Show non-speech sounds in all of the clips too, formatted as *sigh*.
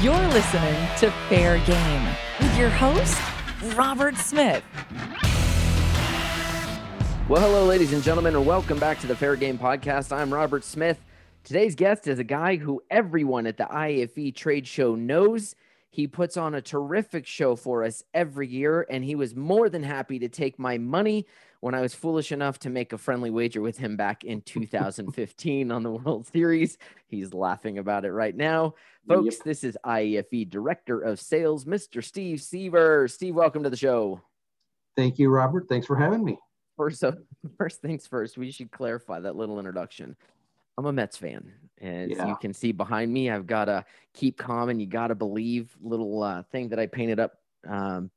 You're listening to Fair Game with your host, Robert Smith. Well, hello, ladies and gentlemen, and welcome back to the Fair Game Podcast. I'm Robert Smith. Today's guest is a guy who everyone at the IFE trade show knows. He puts on a terrific show for us every year, and he was more than happy to take my money when I was foolish enough to make a friendly wager with him back in *laughs* 2015 on the World Series. He's laughing about it right now. Folks, yep. this is IFE Director of Sales, Mr. Steve Seaver. Steve, welcome to the show. Thank you, Robert. Thanks for having me. First, so *laughs* first things first, we should clarify that little introduction. I'm a Mets fan. As yeah. you can see behind me, I've got a keep calm and you got to believe little uh, thing that I painted up um,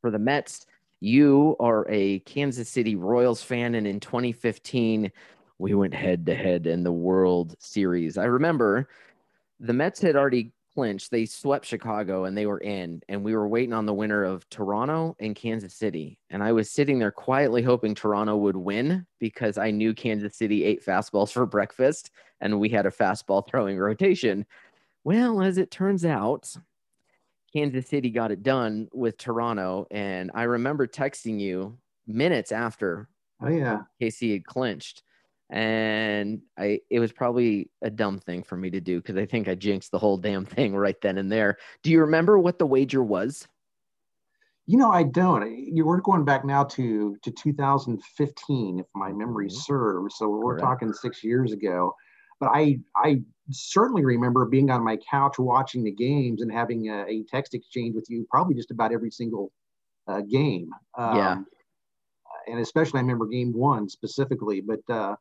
for the Mets. You are a Kansas City Royals fan, and in 2015, we went head to head in the World Series. I remember the Mets had already clinched. They swept Chicago and they were in, and we were waiting on the winner of Toronto and Kansas City. And I was sitting there quietly hoping Toronto would win because I knew Kansas City ate fastballs for breakfast and we had a fastball throwing rotation. Well, as it turns out, Kansas City got it done with Toronto. And I remember texting you minutes after oh, yeah. KC had clinched. And I it was probably a dumb thing for me to do because I think I jinxed the whole damn thing *laughs* right then and there. Do you remember what the wager was? You know, I don't. You were going back now to to 2015, if my memory mm-hmm. serves. So we're Correct. talking six years ago. But I I certainly remember being on my couch watching the games and having a, a text exchange with you probably just about every single uh, game. Um, yeah. And especially I remember game one specifically, but uh,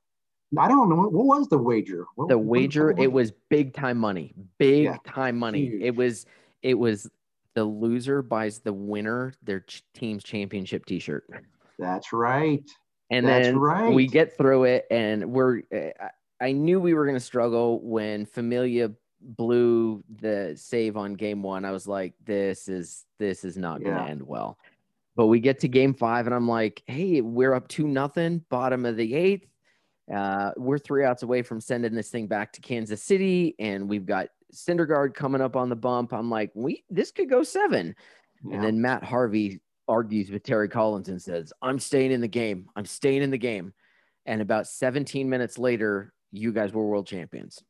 I don't know what was the wager. What, the wager what, it was big time money, big yeah, time money. Huge. It was it was the loser buys the winner their ch- team's championship T-shirt. That's right. And That's then right. we get through it, and we're. I knew we were going to struggle when Familia blew the save on game one. I was like, this is this is not going to end well. But we get to game five, and I'm like, hey, we're up two nothing, bottom of the eighth. Uh, we're three outs away from sending this thing back to Kansas City, and we've got Syndergaard coming up on the bump. I'm like, we this could go seven. Yeah. And then Matt Harvey argues with Terry Collins and says, I'm staying in the game. I'm staying in the game. And about 17 minutes later, you guys were world champions.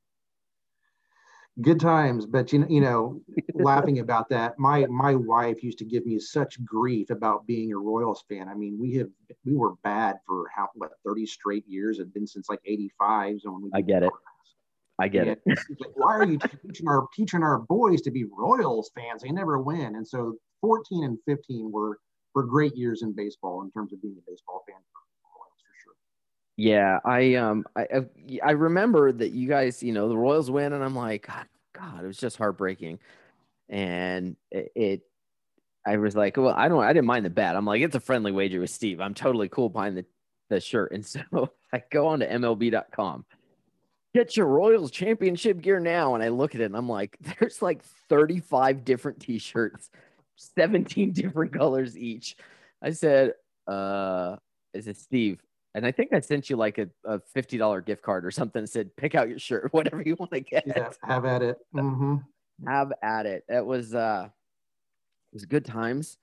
Good times, but you know, you know, *laughs* laughing about that. My my wife used to give me such grief about being a Royals fan. I mean, we have we were bad for how what 30 straight years. Had been since like 85. So when we I get it. I get and it. Like, Why are you teaching our teaching our boys to be Royals fans? They never win. And so 14 and 15 were were great years in baseball in terms of being a baseball fan yeah, I um I I remember that you guys, you know, the Royals win, and I'm like, God, God it was just heartbreaking, and it, it, I was like, well, I don't, I didn't mind the bet. I'm like, it's a friendly wager with Steve. I'm totally cool behind the the shirt, and *laughs* so I go on to MLB.com, get your Royals championship gear now, and I look at it, and I'm like, *laughs* there's like 35 different T-shirts, 17 different *laughs* colors each. I said, uh, is it Steve? And I think I sent you like a, a fifty dollar gift card or something. That said, pick out your shirt, *laughs* whatever you want to get. Yeah, have at it. *laughs* Mm-hmm. Have at it. It was uh, it was good times.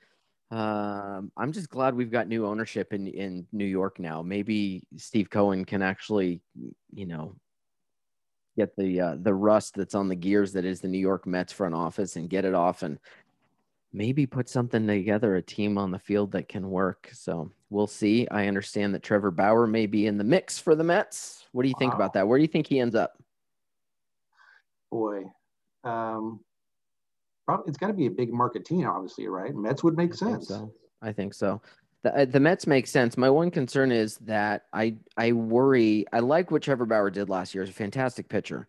Um, I'm just glad we've got new ownership in in New York now. Maybe Steve Cohen can actually, you know, get the uh, the rust that's on the gears that is the New York Mets front office and get it off and maybe put something together, a team on the field that can work. So we'll see. I understand that Trevor Bauer may be in the mix for the Mets. What do you wow. think about that? Where do you think he ends up? Boy, um, probably it's got to be a big market team, obviously, right? Mets would make I sense. so I think so. The, uh, the Mets make sense. My one concern is that I I worry. I like what Trevor Bauer did last year. He's a fantastic pitcher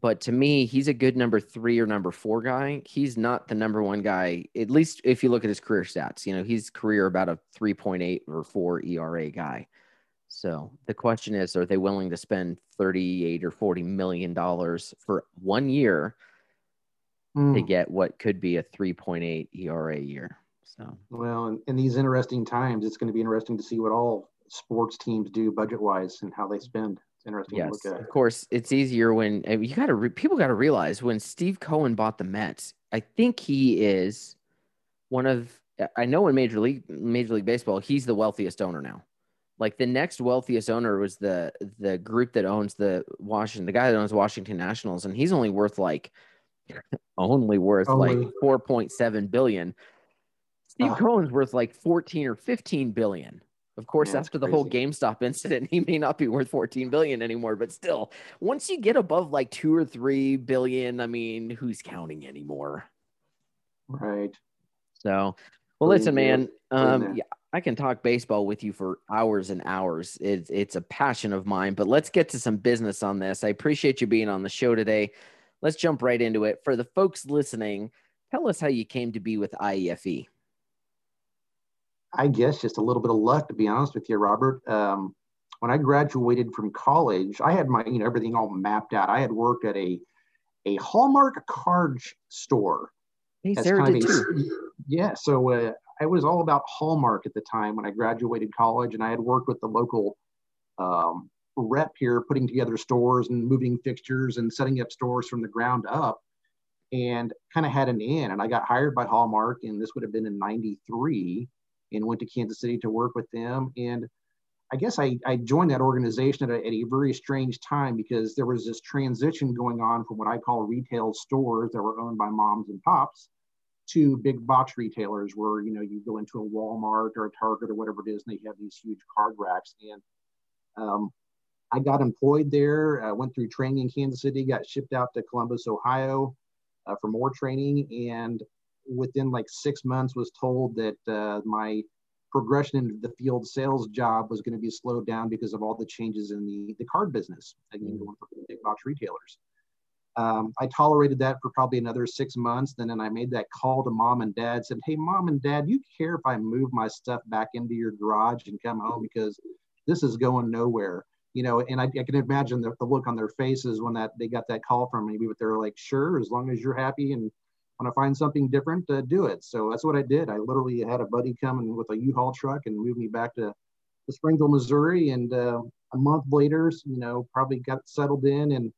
but to me, he's a good number three or number four guy. He's not the number one guy, at least if you look at his career stats. You know, he's career about a 3.8 or four ERA guy. So the question is, are they willing to spend 38 or 40 million dollars for one year mm. to get what could be a 3.8 ERA year? So well, in, in these interesting times, it's going to be interesting to see what all sports teams do budget wise and how they spend. It's interesting. Yes, of course, it's easier when you got to re- people got to realize when Steve Cohen bought the Mets. I think he is one of I know in Major League Major League Baseball, he's the wealthiest owner now. Like the next wealthiest owner was the the group that owns the Washington, the guy that owns Washington Nationals, and he's only worth like *laughs* only worth only. like 4.7 billion. Steve uh, Cohen's worth like 14 or 15 billion. Of course, after the crazy. whole GameStop *laughs* incident, he may not be worth 14 billion anymore, but still, once you get above like two or three billion, I mean, who's counting anymore? Right. So, well, listen, man. Um, yeah, I can talk baseball with you for hours and hours. It's it's a passion of mine. But let's get to some business on this. I appreciate you being on the show today. Let's jump right into it. For the folks listening, tell us how you came to be with IAFE. I guess just a little bit of luck, to be honest with you, Robert. Um, when I graduated from college, I had my you know everything all mapped out. I had worked at a a Hallmark card store. Hey, Sarah did too. Yeah, so uh, I was all about Hallmark at the time when I graduated college, and I had worked with the local um, rep here, putting together stores and moving fixtures and setting up stores from the ground up, and kind of had an in. And I got hired by Hallmark, and this would have been in '93 and went to Kansas City to work with them. And I guess I, I joined that organization at a, at a, very strange time because there was this transition going on from what I call retail stores that were owned by moms and pops to big box retailers where, you know, you go into a Walmart or a Target or whatever it is, and they have these huge card racks. And um, I got employed there, uh, went through training in Kansas City, got shipped out to Columbus, Ohio uh, for more training. And within like six months was told that uh, my progression into the field sales job was going to be slowed down because of all the changes in the, the card business, again, going for big box retailers. Um, I tolerated that for probably another six months. Then, and I made that call to mom and dad, said, Hey, mom and dad, you care if I move my stuff back into your garage and come home because this is going nowhere. You know, and I, I can imagine the, the, look on their faces when that they got that call from me, but they're like, sure, as long as you're happy and want to find something different, uh, do it. So that's what I did. I literally had a buddy come in with a U-Haul truck and move me back to, to Springfield, Missouri. And uh, a month later, you know, probably got settled in and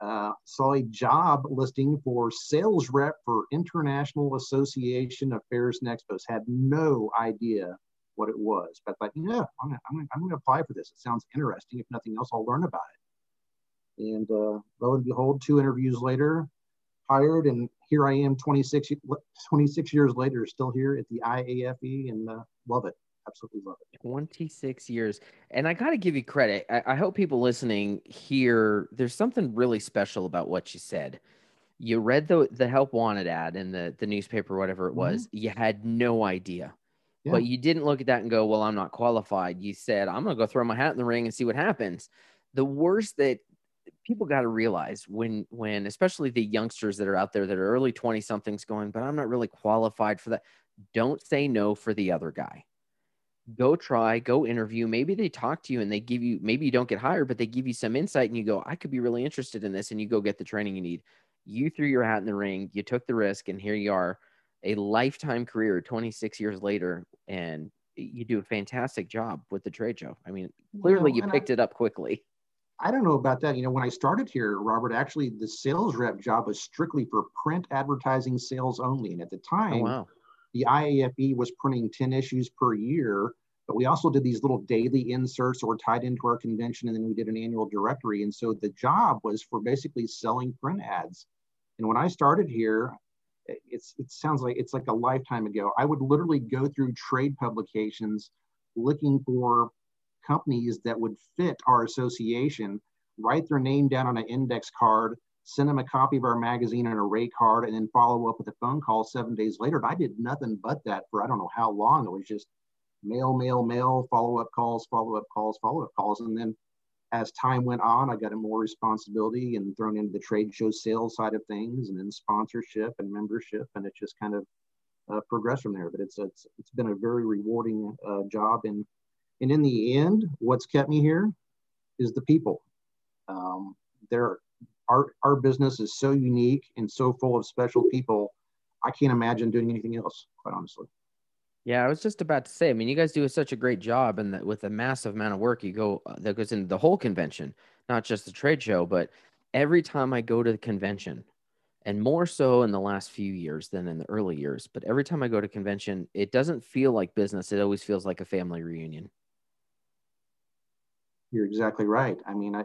uh, saw a job listing for sales rep for International Association of Fairs and Expos. Had no idea what it was, but like, yeah, I'm gonna, I'm gonna, I'm gonna apply for this. It sounds interesting. If nothing else, I'll learn about it. And uh, lo and behold, two interviews later, hired, and here I am 26, 26 years later, still here at the IAFE and uh, love it. Absolutely love it. 26 years. And I got to give you credit. I, I hope people listening hear there's something really special about what you said. You read the, the help wanted ad in the, the newspaper, whatever it was. Mm-hmm. You had no idea. Yeah. But you didn't look at that and go, Well, I'm not qualified. You said, I'm going to go throw my hat in the ring and see what happens. The worst that people got to realize when when especially the youngsters that are out there that are early 20 somethings going but i'm not really qualified for that don't say no for the other guy. Go try go interview maybe they talk to you and they give you maybe you don't get hired but they give you some insight and you go i could be really interested in this and you go get the training you need. You threw your hat in the ring you took the risk and here you are a lifetime career 26 years later and you do a fantastic job with the trade show. I mean clearly you, you picked I, it up quickly I don't know about that. You know, when I started here, Robert, actually the sales rep job was strictly for print advertising sales only. And at the oh, time, oh, wow. the IAFE was printing 10 issues per year, but we also did these little daily inserts that were tied into our convention. And then we did an annual directory. And so the job was for basically selling print ads. And when I started here, it's it sounds like it's like a lifetime ago. I would literally go through trade publications looking for companies that would fit our association, write their name down on an index card, send them a copy of our magazine and a rate card, and then follow up with a phone call seven days later. And I did nothing but that for I don't know how long. It was just mail, mail, mail, follow up calls, follow up calls, follow up calls. And then as time went on, I got more responsibility and thrown into the trade show sales side of things, and then sponsorship and membership, and it just kind of uh, progressed from there. But it's it's it's been a very rewarding uh, job, and and in the end, what's kept me here is the people. Um, there, our, our business is so unique and so full of special people. I can't imagine doing anything else, quite honestly. Yeah, I was just about to say. I mean, you guys do such a great job, and with a massive amount of work you go uh, that goes into the whole convention, not just the trade show. But every time I go to the convention, and more so in the last few years than in the early years, but every time I go to convention, it doesn't feel like business. It always feels like a family reunion. You're exactly right. I mean, I,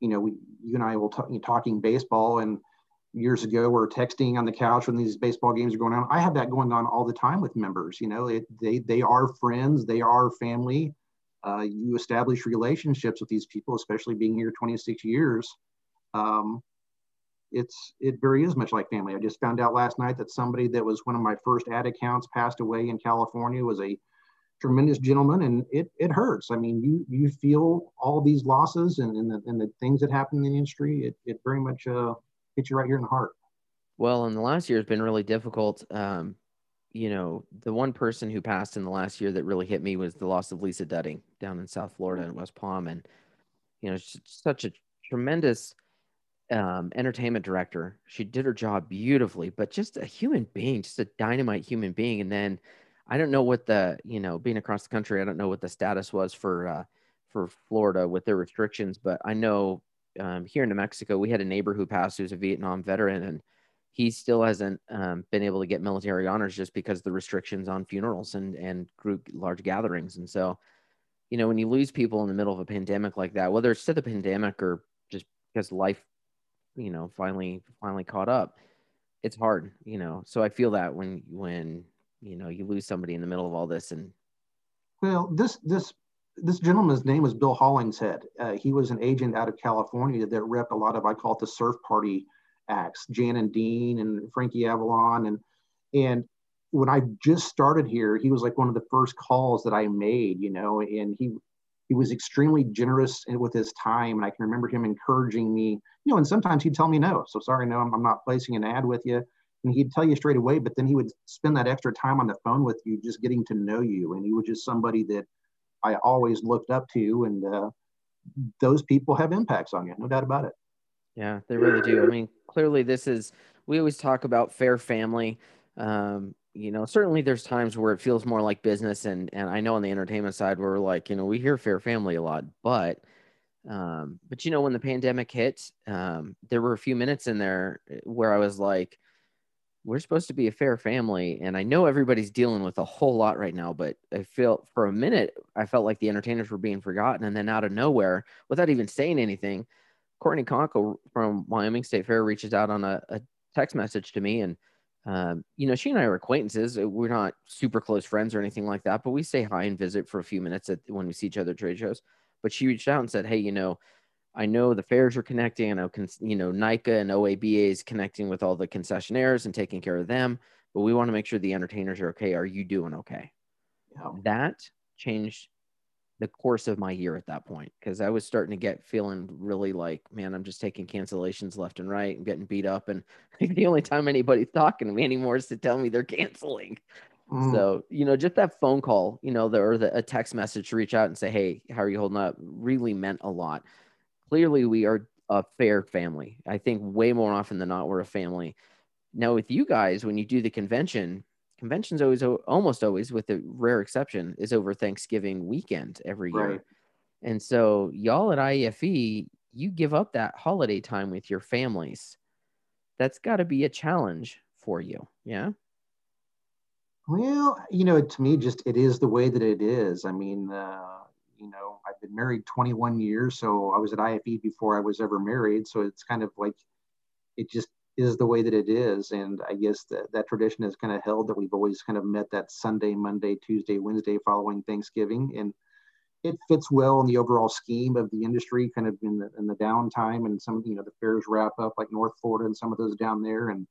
you know, we, you and I will talk, talking baseball and years ago we're texting on the couch when these baseball games are going on. I have that going on all the time with members you know it, they they are friends they are family. Uh, you establish relationships with these people especially being here 26 years. Um, it's it very is much like family. I just found out last night that somebody that was one of my first ad accounts passed away in california was a tremendous gentleman and it, it hurts i mean you you feel all these losses and, and, the, and the things that happen in the industry it, it very much uh, hit you right here in the heart. Well, in the last year has been really difficult. Um, you know, the one person who passed in the last year that really hit me was the loss of Lisa Dudding down in South Florida in West Palm, and you know, such a tremendous um, entertainment director. She did her job beautifully, but just a human being, just a dynamite human being. And then I don't know what the you know, being across the country, I don't know what the status was for uh, for Florida with their restrictions, but I know um, here in New Mexico, we had a neighbor who passed who's a Vietnam veteran, and he still hasn't um, been able to get military honors just because the restrictions on funerals and and group large gatherings. And so, you know, when you lose people in the middle of a pandemic like that, whether it's to the pandemic or just because life, you know, finally finally caught up, it's hard. You know, so I feel that when when you know you lose somebody in the middle of all this and well this this this gentleman's name was Bill Hollingshead. Uh, he was an agent out of California that repped a lot of I call it the surf party acts, Jan and Dean and Frankie Avalon. And and when I just started here, he was like one of the first calls that I made, you know, and he he was extremely generous with his time, and I can remember him encouraging me, you know, and sometimes he'd tell me no, so sorry, no, I'm, I'm not placing an ad with you, and he'd tell you straight away, but then he would spend that extra time on the phone with you, just getting to know you, and he was just somebody that I always looked up to, and uh, those people have impacts on you, no doubt about it. Yeah, they really do. I mean, clearly, this is we always talk about fair family. Um, you know, certainly there's times where it feels more like business, and and I know on the entertainment side, we're like, you know, we hear fair family a lot, but um, but you know, when the pandemic hit, um, there were a few minutes in there where I was like, we're supposed to be a fair family and i know everybody's dealing with a whole lot right now but i feel for a minute i felt like the entertainers were being forgotten and then out of nowhere without even saying anything courtney conkle from wyoming state fair reaches out on a, a text message to me and um, you know she and i are acquaintances uh, we're not super close friends or anything like that but we say hi and visit for a few minutes at, when we see each other at trade shows. But she reached out and said hey you know I know the fairs are connecting. I know, you know, NICA and OABA is connecting with all the concessionaires and taking care of them. But we want to make sure the entertainers are okay. Are you doing okay? Yeah. That changed the course of my year at that point because I was starting to get feeling really like, man, I'm just taking cancellations left and right and getting beat up. And *laughs* the only time anybody's talking to me anymore is to tell me they're canceling. Mm. So, you know, just that phone call, you know, the, or the, a text message to reach out and say, hey, how are you holding up really meant a lot clearly we are a fair family. I think way more often than not, we're a family. Now, with you guys, when you do the convention, convention's always almost always, with a rare exception, is over Thanksgiving weekend every year. Right. And so, y'all at IFE, you give up that holiday time with your families. That's got to be a challenge for you. Yeah. Well, you know, to me, just it is the way that it is. I mean, uh, you know, I've been married 21 years, so I was at IFE before I was ever married. So it's kind of like it just is the way that it is. And I guess that, that tradition has kind of held that we've always kind of met that Sunday, Monday, Tuesday, Wednesday following Thanksgiving. And it fits well in the overall scheme of the industry, kind of in the in the downtime and some, you know, the fairs wrap up like North Florida and some of those down there. And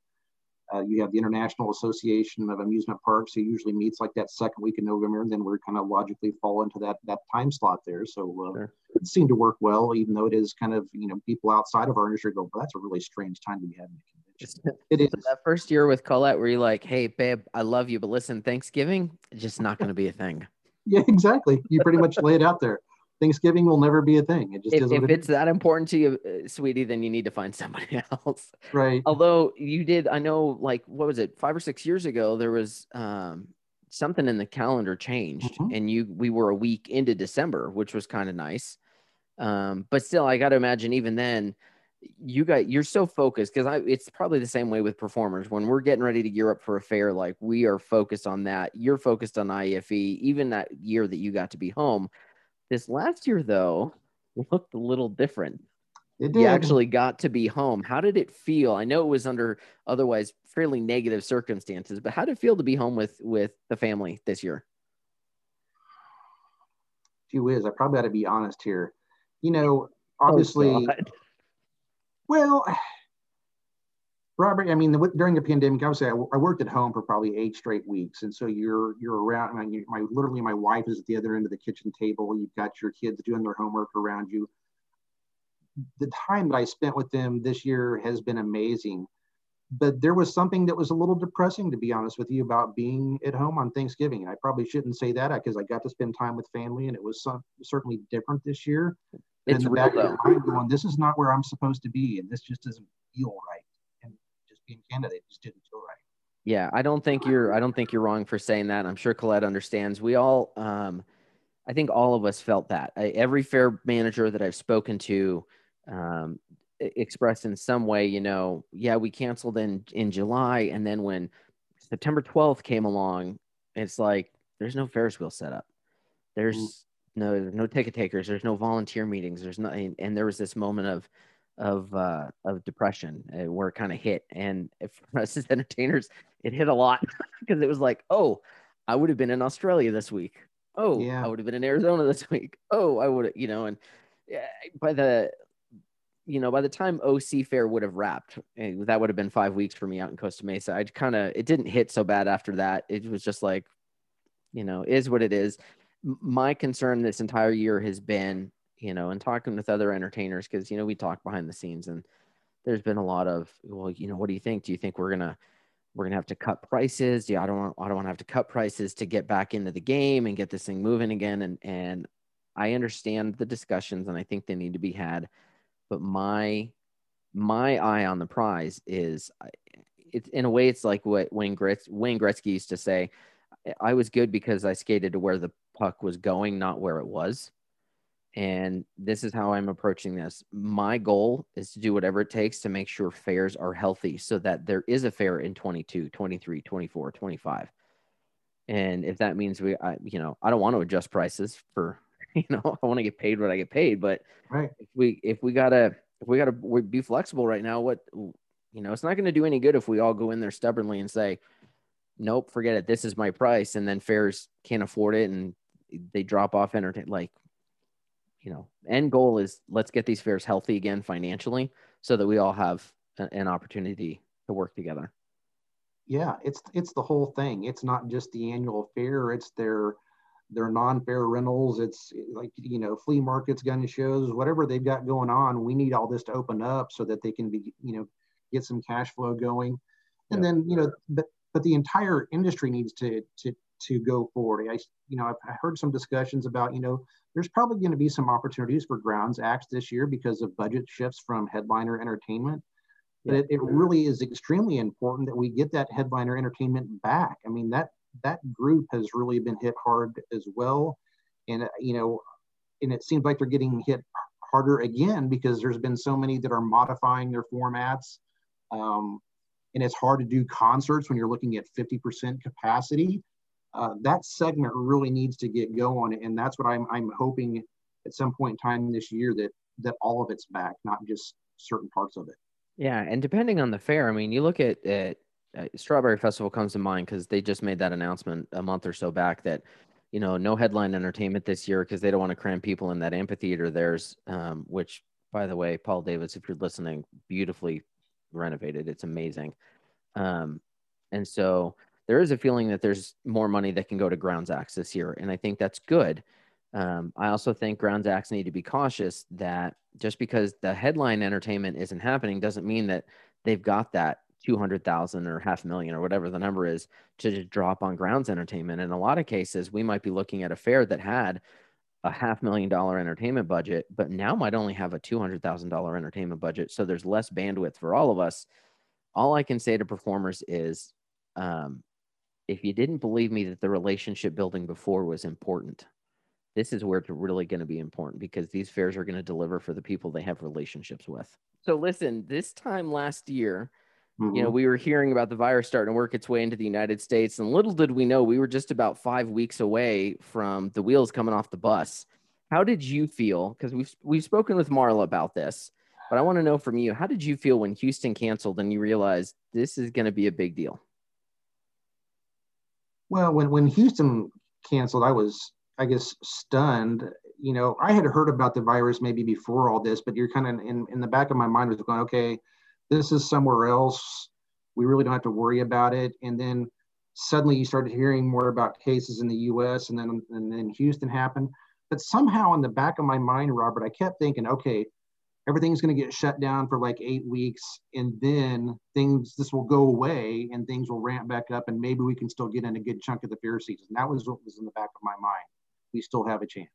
uh, you have the International Association of Amusement Parks, who usually meets like that second week in November, and then we're kind of logically fall into that that time slot there. So uh, sure. it seemed to work well, even though it is kind of you know people outside of our industry go, well, that's a really strange time to be having a convention. It is that first year with Colette, where you're like, "Hey, babe, I love you, but listen, Thanksgiving just not going to be a thing." *laughs* yeah, exactly. You pretty much lay it out there. Thanksgiving will never be a thing. It just if, if it's that important to you, uh, sweetie, then you need to find *laughs* somebody else. Right. Although you did, I know, like what was it, five or six years ago, there was um, something in the calendar changed mm-hmm. and you we were a week into December, which was kind of nice. Um, but still, I got to imagine even then, you got you're so focused because I it's probably the same way with performers when we're getting ready to gear up for a fair like we are focused on that you're focused on IFE even that year that you got to be home this last year though looked a little different. It did. you actually got to be home. How did it feel? I know it was under otherwise fairly negative circumstances but how did it feel to be home with with the family this year? Gee whiz I probably ought to be honest here. You know oh, obviously oh, well, Robert, I mean, the, during the pandemic, I obviously, I, I, worked at home for probably eight straight weeks, and so you're you're around. I mean, my literally, my wife is at the other end of the kitchen table. You've got your kids doing their homework around you. The time that I spent with them this year has been amazing, but there was something that was a little depressing, to be honest with you, about being at home on Thanksgiving. I probably shouldn't say that because I got to spend time with family, and it was some, certainly different this year it's in the real, back though. of mind going, this is not where I'm supposed to be, and this just doesn't feel right. Just being just didn't feel right. Yeah, I don't think you're. I don't think you're wrong for saying that. I'm sure Colette understands. We all, um, I think all of us felt that. I, every fair manager that I've spoken to, um, expressed in some way, you know, yeah, we canceled in in July, and then when September 12th came along, it's like there's no Ferris wheel set up. There's mm no no ticket takers there's no volunteer meetings there's nothing and there was this moment of of uh of depression uh, where it kind of hit. And for *laughs* us as entertainers it hit a lot *laughs* because it was like oh i would have been in australia this week. Oh yeah. i would have been in arizona this week. Oh i would you know and by the you know by the time oc fair would have wrapped eh, that would have been five weeks for me out in costa mesa. I'd kind of it didn't hit so bad after that. It was just like you know is what it is. My concern this entire year has been, you know, and talking with other entertainers because you know we talk behind the scenes and there's been a lot of, well, you know, what do you think? Do you think we're gonna we're gonna have to cut prices? Yeah, I don't want I don't want to have to cut prices to get back into the game and get this thing moving again. And and I understand the discussions and I think they need to be had, but my my eye on the prize is it's in a way it's like what Wayne Gretz, Wayne Gretzky used to say. I was good because I skated to where the puck was going, not where it was. And this is how I'm approaching this. My goal is to do whatever it takes to make sure fairs are healthy so that there is a fair in 22, 23, 24, 25. And if that means we, I, you know, I don't want to adjust prices for, *laughs* you know, I want to get paid what I get paid. But right. if we, if we gotta, if we gotta be flexible right now, what, you know, it's not going to do any good if we all go in there stubbornly and say, nope, forget it. This is my price. And then fairs can't afford it and they drop off entertain like you know end goal is let's get these fairs healthy again financially so that we all have a, an opportunity to work together. Yeah it's it's the whole thing. It's not just the annual fair it's their their non-fair rentals. It's like you know flea markets gun shows whatever they've got going on we need all this to open up so that they can be you know get some cash flow going. And then you know but but the entire industry needs to to to go forward. I, you know, I've, heard some discussions about, you know, there's probably going to be some opportunities for grounds acts this year because of budget shifts from headliner entertainment. But it, it really is extremely important that we get that headliner entertainment back. I mean, that that group has really been hit hard as well, and uh, you know, and it seems like they're getting hit harder again because there's been so many that are modifying their formats. Um, and it's hard to do concerts when you're looking at 50% capacity uh, that segment really needs to get going. And that's what I'm, I'm hoping at some point in time this year that, that all of it's back, not just certain parts of it. Yeah. And depending on the fair, I mean, you look at, uh, Strawberry Festival comes to mind because they just made that announcement a month or so back that, you know, no headline entertainment this year because they don't want to cram people in that amphitheater. There's, um, which, by the way, Paul Davis, if you're listening, beautifully renovated. It's amazing. Um, and so there is a feeling that there's more money that can go to grounds acts this year, and I think that's good. Um, I also think grounds acts need to be cautious that just because the headline entertainment isn't happening doesn't mean that they've got that 200,000 or half million or whatever the number is to drop on grounds entertainment. In a lot of cases, we might be looking at a fair that had a half million dollar entertainment budget, but now might only have a $200,000 entertainment budget. So there's less bandwidth for all of us. All I can say to performers is um, if you didn't believe me that the relationship building before was important, this is where it's really going to be important because these fairs are going to deliver for the people they have relationships with. So listen, this time last year, mm-hmm. you know, mm-hmm. we were hearing about the virus starting to work its way into the United States, and little did we know we were just about five weeks away from the wheels coming off the bus. How did you feel? Because we've we've spoken with Marla about this, but I want to know from you, how did you feel when Houston canceled and you realized this is going to be a big deal? Well, when when Houston canceled, I was, I guess, stunned. You know, I had heard about the virus maybe before all this, but you're kind of in, in the back of my mind was going, okay, this is somewhere else. We really don't have to worry about it. And then suddenly you started hearing more about cases in the U.S. and then and then Houston happened. But somehow in the back of my mind, Robert, I kept thinking, okay, everything's going to get shut down for like eight weeks and then things this will go away and things will ramp back up and maybe we can still get in a good chunk of the fair season. That was what was in the back of my mind. We still have a chance.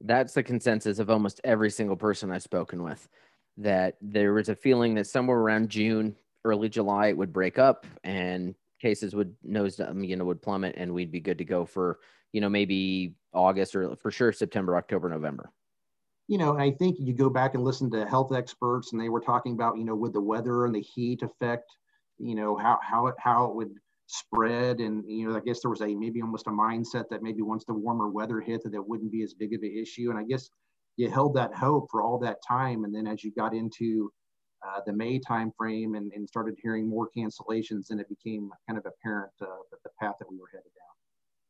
That's the consensus of almost every single person i've spoken with that there was a feeling that somewhere around june early july it would break up and cases would nose um, you know would plummet and we'd be good to go for you know maybe august or for sure september october november you know, I think you go back and listen to health experts, and they were talking about, you know, would the weather and the heat affect, you know, how how it how it would spread, and you know, I guess there was a maybe almost a mindset that maybe once the warmer weather hit, that it wouldn't be as big of an issue, and I guess you held that hope for all that time, and then as you got into uh, the May timeframe and, and started hearing more cancellations, and it became kind of apparent uh, that the path that we were headed down.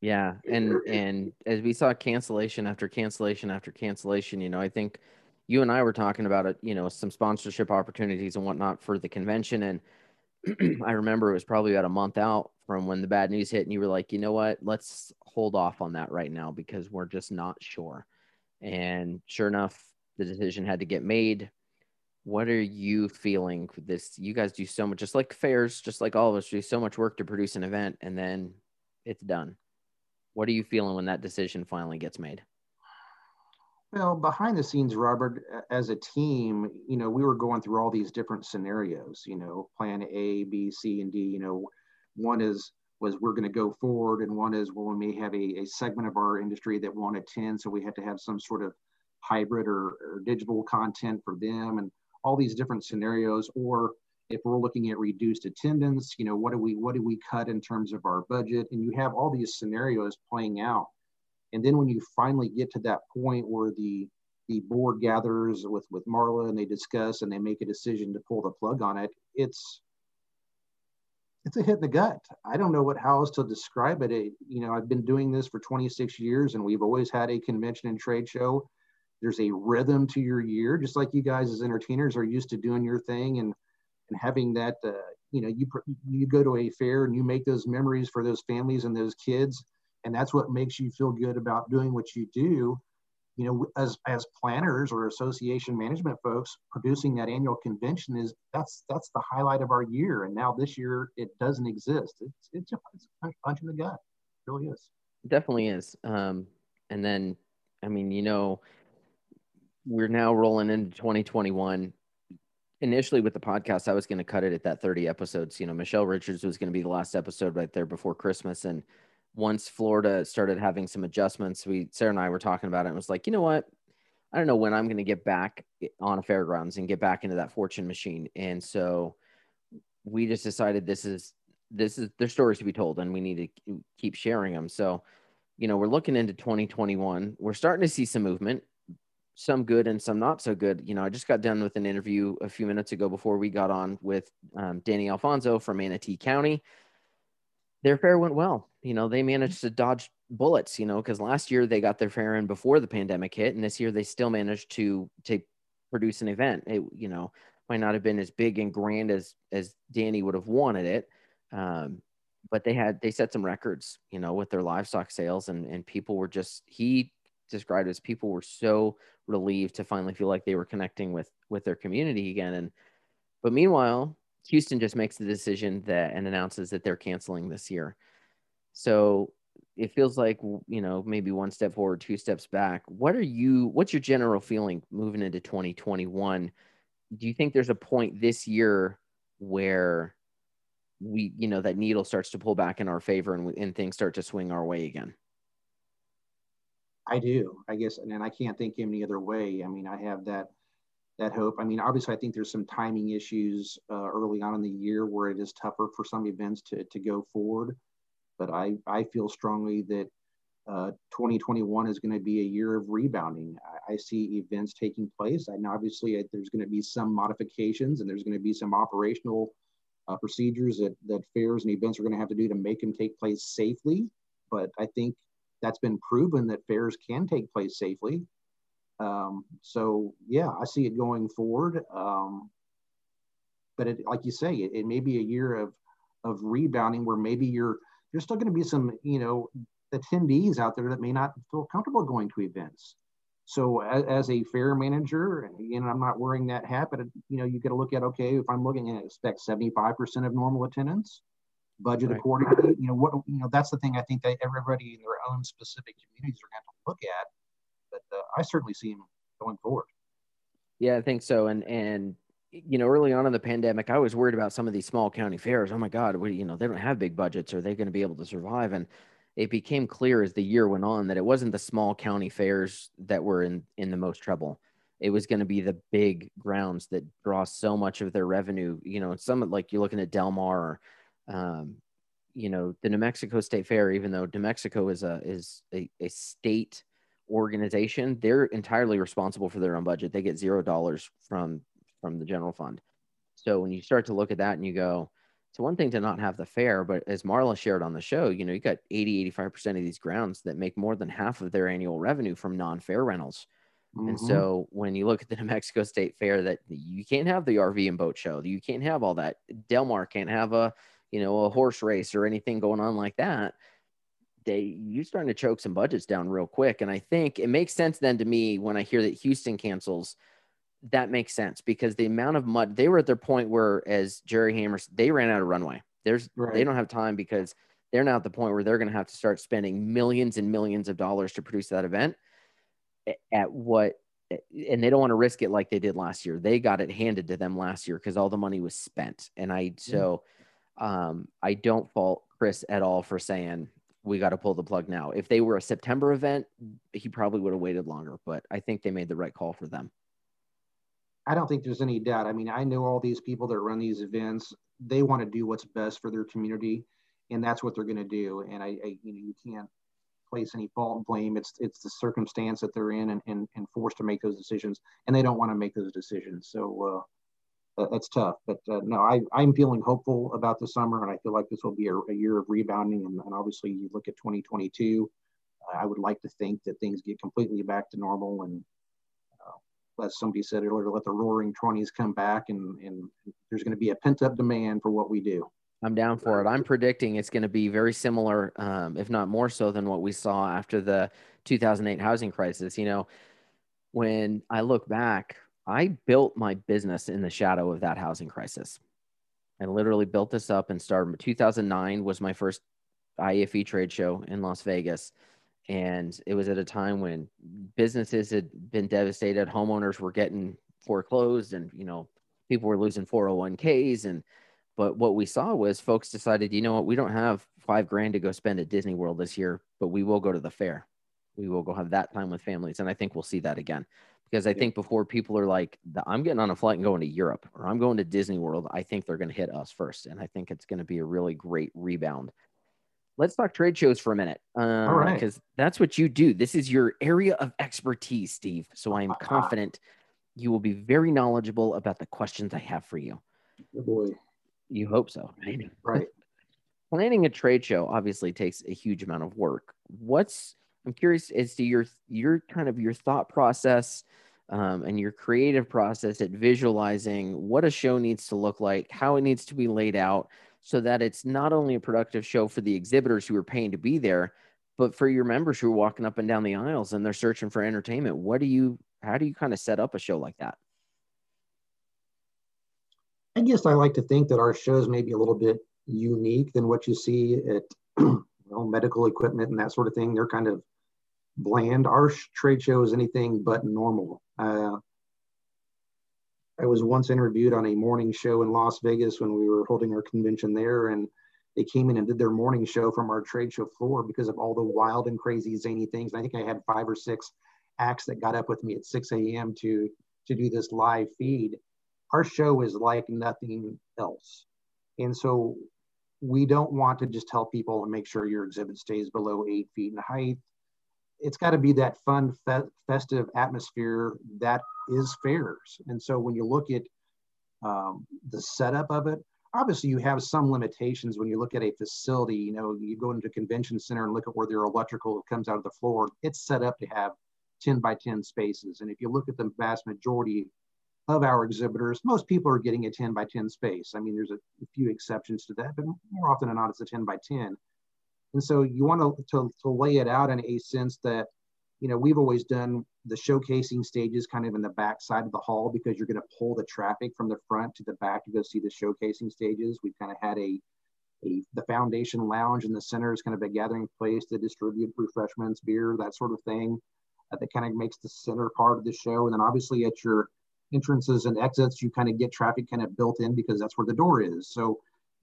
Yeah, and and as we saw cancellation after cancellation after cancellation, you know, I think you and I were talking about it, you know, some sponsorship opportunities and whatnot for the convention. And *clears throat* I remember it was probably about a month out from when the bad news hit, and you were like, you know what, let's hold off on that right now because we're just not sure. And sure enough, the decision had to get made. What are you feeling this? You guys do so much, just like fairs, just like all of us do so much work to produce an event, and then it's done. What are you feeling when that decision finally gets made? Well, behind the scenes, Robert, as a team, you know, we were going through all these different scenarios, you know, plan A, B, C, and D. You know, one is was we're going to go forward, and one is well, we may have a, a segment of our industry that won't attend, so we have to have some sort of hybrid or, or digital content for them, and all these different scenarios. Or if we're looking at reduced attendance, you know, what do we what do we cut in terms of our budget? And you have all these scenarios playing out. And then when you finally get to that point where the the board gathers with with Marla and they discuss and they make a decision to pull the plug on it, it's it's a hit in the gut. I don't know what how else to describe it. it. You know, I've been doing this for 26 years, and we've always had a convention and trade show. There's a rhythm to your year, just like you guys as entertainers are used to doing your thing and and having that uh, you know you you go to a fair and you make those memories for those families and those kids and that's what makes you feel good about doing what you do. You know as as planners or association management folks producing that annual convention is that's that's the highlight of our year and now this year it doesn't exist. It's it's a, it's a punch in the gut. It really is. It definitely is. Um and then i mean you know we're now rolling into 2021 initially with the podcast, I was going to cut it at that 30 episodes. You know, Michelle Richards was going to be the last episode right there before Christmas. And once Florida started having some adjustments, we, Sarah and I were talking about it and was like, you know what? I don't know when I'm going to get back on a fairgrounds and get back into that fortune machine. And so we just decided this is, this is their stories to be told and we need to keep sharing them. So, you know, we're looking into 2021. We're starting to see some movement some good and some not so good. You know, I just got done with an interview a few minutes ago before we got on with um, Danny Alfonso from Manatee County. Their fair went well. You know, they managed to dodge bullets. You know, because last year they got their fair in before the pandemic hit, and this year they still managed to to produce an event. It you know might not have been as big and grand as as Danny would have wanted it. Um, but they had they set some records, you know, with their livestock sales and and people were just he described as people were so relieved to finally feel like they were connecting with with their community again. And but meanwhile houston just makes the decision that and announces that they're canceling this year. So it feels like you know maybe one step forward two steps back. What are you what's your general feeling moving into 2021 do you think there's a point this year where we you know that needle starts to pull back in our favor and, and things start to swing our way again i do i guess and i can't think any other way i mean i have that that hope i mean obviously i think there's some timing issues uh, early on in the year where it is tougher for some events to, to go forward but i i feel strongly that uh, 2021 is going to be a year of rebounding. I, I see events taking place. And obviously, I, there's going to be some modifications and there's going to be some operational uh, procedures that, that fairs and events are going to have to do to make them take place safely. But I think that's been proven that fairs can take place safely. Um, so, yeah, I see it going forward. Um, but it, like you say, it, it may be a year of, of rebounding where maybe you're there's still going to be some you know attendees out there that may not feel comfortable going to events. So as, as a fair manager, and again, I'm not wearing that hat, but you know, you got to look at, okay, if I'm looking at expect 75% of normal attendance, budget right. accordingly, you know, what, you know, that's the thing I think that everybody in their own specific communities are going to look at, but uh, I certainly see them going forward. Yeah, I think so. And, and, you know, early on in the pandemic, I was worried about some of these small county fairs. Oh my God, we, you know, they don't have big budgets. Are they going to be able to survive? And it became clear as the year went on that it wasn't the small county fairs that were in in the most trouble it was going to be the big grounds that draw so much of their revenue you know some like you're looking at del mar or, um, you know the new mexico state fair even though new mexico is a is a, a state organization they're entirely responsible for their own budget they get zero dollars from from the general fund so when you start to look at that and you go it's one thing to not have the fair, but as Marla shared on the show, you know, you got 80, 85% of these grounds that make more than half of their annual revenue from non-fair rentals. Mm-hmm. And so when you look at the New Mexico State Fair, that you can't have the RV and boat show, you can't have all that. Del Mar can't have a, you know, a horse race or anything going on like that. They you're starting to choke some budgets down real quick. And I think it makes sense then to me when I hear that Houston cancels that makes sense because the amount of mud they were at their point where as Jerry Hammers they ran out of runway. There's right. they don't have time because they're now at the point where they're going to have to start spending millions and millions of dollars to produce that event at what and they don't want to risk it like they did last year. They got it handed to them last year because all the money was spent. And I so um I don't fault Chris at all for saying we got to pull the plug now. If they were a September event, he probably would have waited longer, but I think they made the right call for them. I don't think there's any doubt. I mean, I know all these people that run these events. They want to do what's best for their community, and that's what they're going to do. And I, I, you know, you can't place any fault and blame. It's it's the circumstance that they're in and, and, and forced to make those decisions, and they don't want to make those decisions. So uh, that's tough. But uh, no, I I'm feeling hopeful about the summer, and I feel like this will be a, a year of rebounding. And, and, obviously, you look at 2022. Uh, I would like to think that things get completely back to normal and as somebody said earlier, let the roaring 20s come back and, and there's going to be a pent up demand for what we do. I'm down for it. I'm predicting it's going to be very similar, um, if not more so, than what we saw after the 2008 housing crisis. You know, when I look back, I built my business in the shadow of that housing crisis. I literally built this up and started. 2009 was my first IFE trade show in Las Vegas and it was at a time when businesses had been devastated homeowners were getting foreclosed and you know people were losing 401ks and but what we saw was folks decided you know what we don't have five grand to go spend at disney world this year but we will go to the fair we will go have that time with families and i think we'll see that again because i yeah. think before people are like i'm getting on a flight and going to europe or i'm going to disney world i think they're going to hit us first and i think it's going to be a really great rebound let's talk trade shows for a minute. Um, All right. Because that's what you do. This is your area of expertise, Steve. So I am *laughs* confident you will be very knowledgeable about the questions I have for you. Good boy. You hope so, right? Right. *laughs* Planning a trade show obviously takes a huge amount of work. What's I'm curious as to your your kind of your thought process um, and your creative process at visualizing what a show needs to look like, how it needs to be laid out, so that it's not only a productive show for the exhibitors who are paying to be there, but for your members who are walking up and down the aisles and they're searching for entertainment. What do you, how do you kind of set up a show like that? I guess I like to think that our shows may be a little bit unique than what you see at *clears throat* medical equipment and that sort of thing. They're kind of bland. Our trade show is anything but normal. Uh, I was once interviewed on a morning show in Las Vegas when we were holding our convention there, and they came in and did their morning show from our trade show floor because of all the wild and crazy zany things. And I think I had five or six acts that got up with me at 6 a.m. to to do this live feed. Our show is like nothing else, and so we don't want to just tell people and make sure your exhibit stays below eight feet in height. It's got to be that fun, fe- festive atmosphere that is fairs. And so when you look at um, the setup of it, obviously you have some limitations when you look at a facility. You know, you go into a convention center and look at where their electrical comes out of the floor. It's set up to have 10 by 10 spaces. And if you look at the vast majority of our exhibitors, most people are getting a 10 by 10 space. I mean, there's a, a few exceptions to that, but more often than not, it's a 10 by 10. And so you want to, to, to lay it out in a sense that, you know, we've always done the showcasing stages kind of in the back side of the hall because you're going to pull the traffic from the front to the back to go see the showcasing stages. We've kind of had a, a the foundation lounge in the center is kind of a gathering place to distribute refreshments, beer, that sort of thing. Uh, that kind of makes the center part of the show. And then obviously at your entrances and exits, you kind of get traffic kind of built in because that's where the door is. So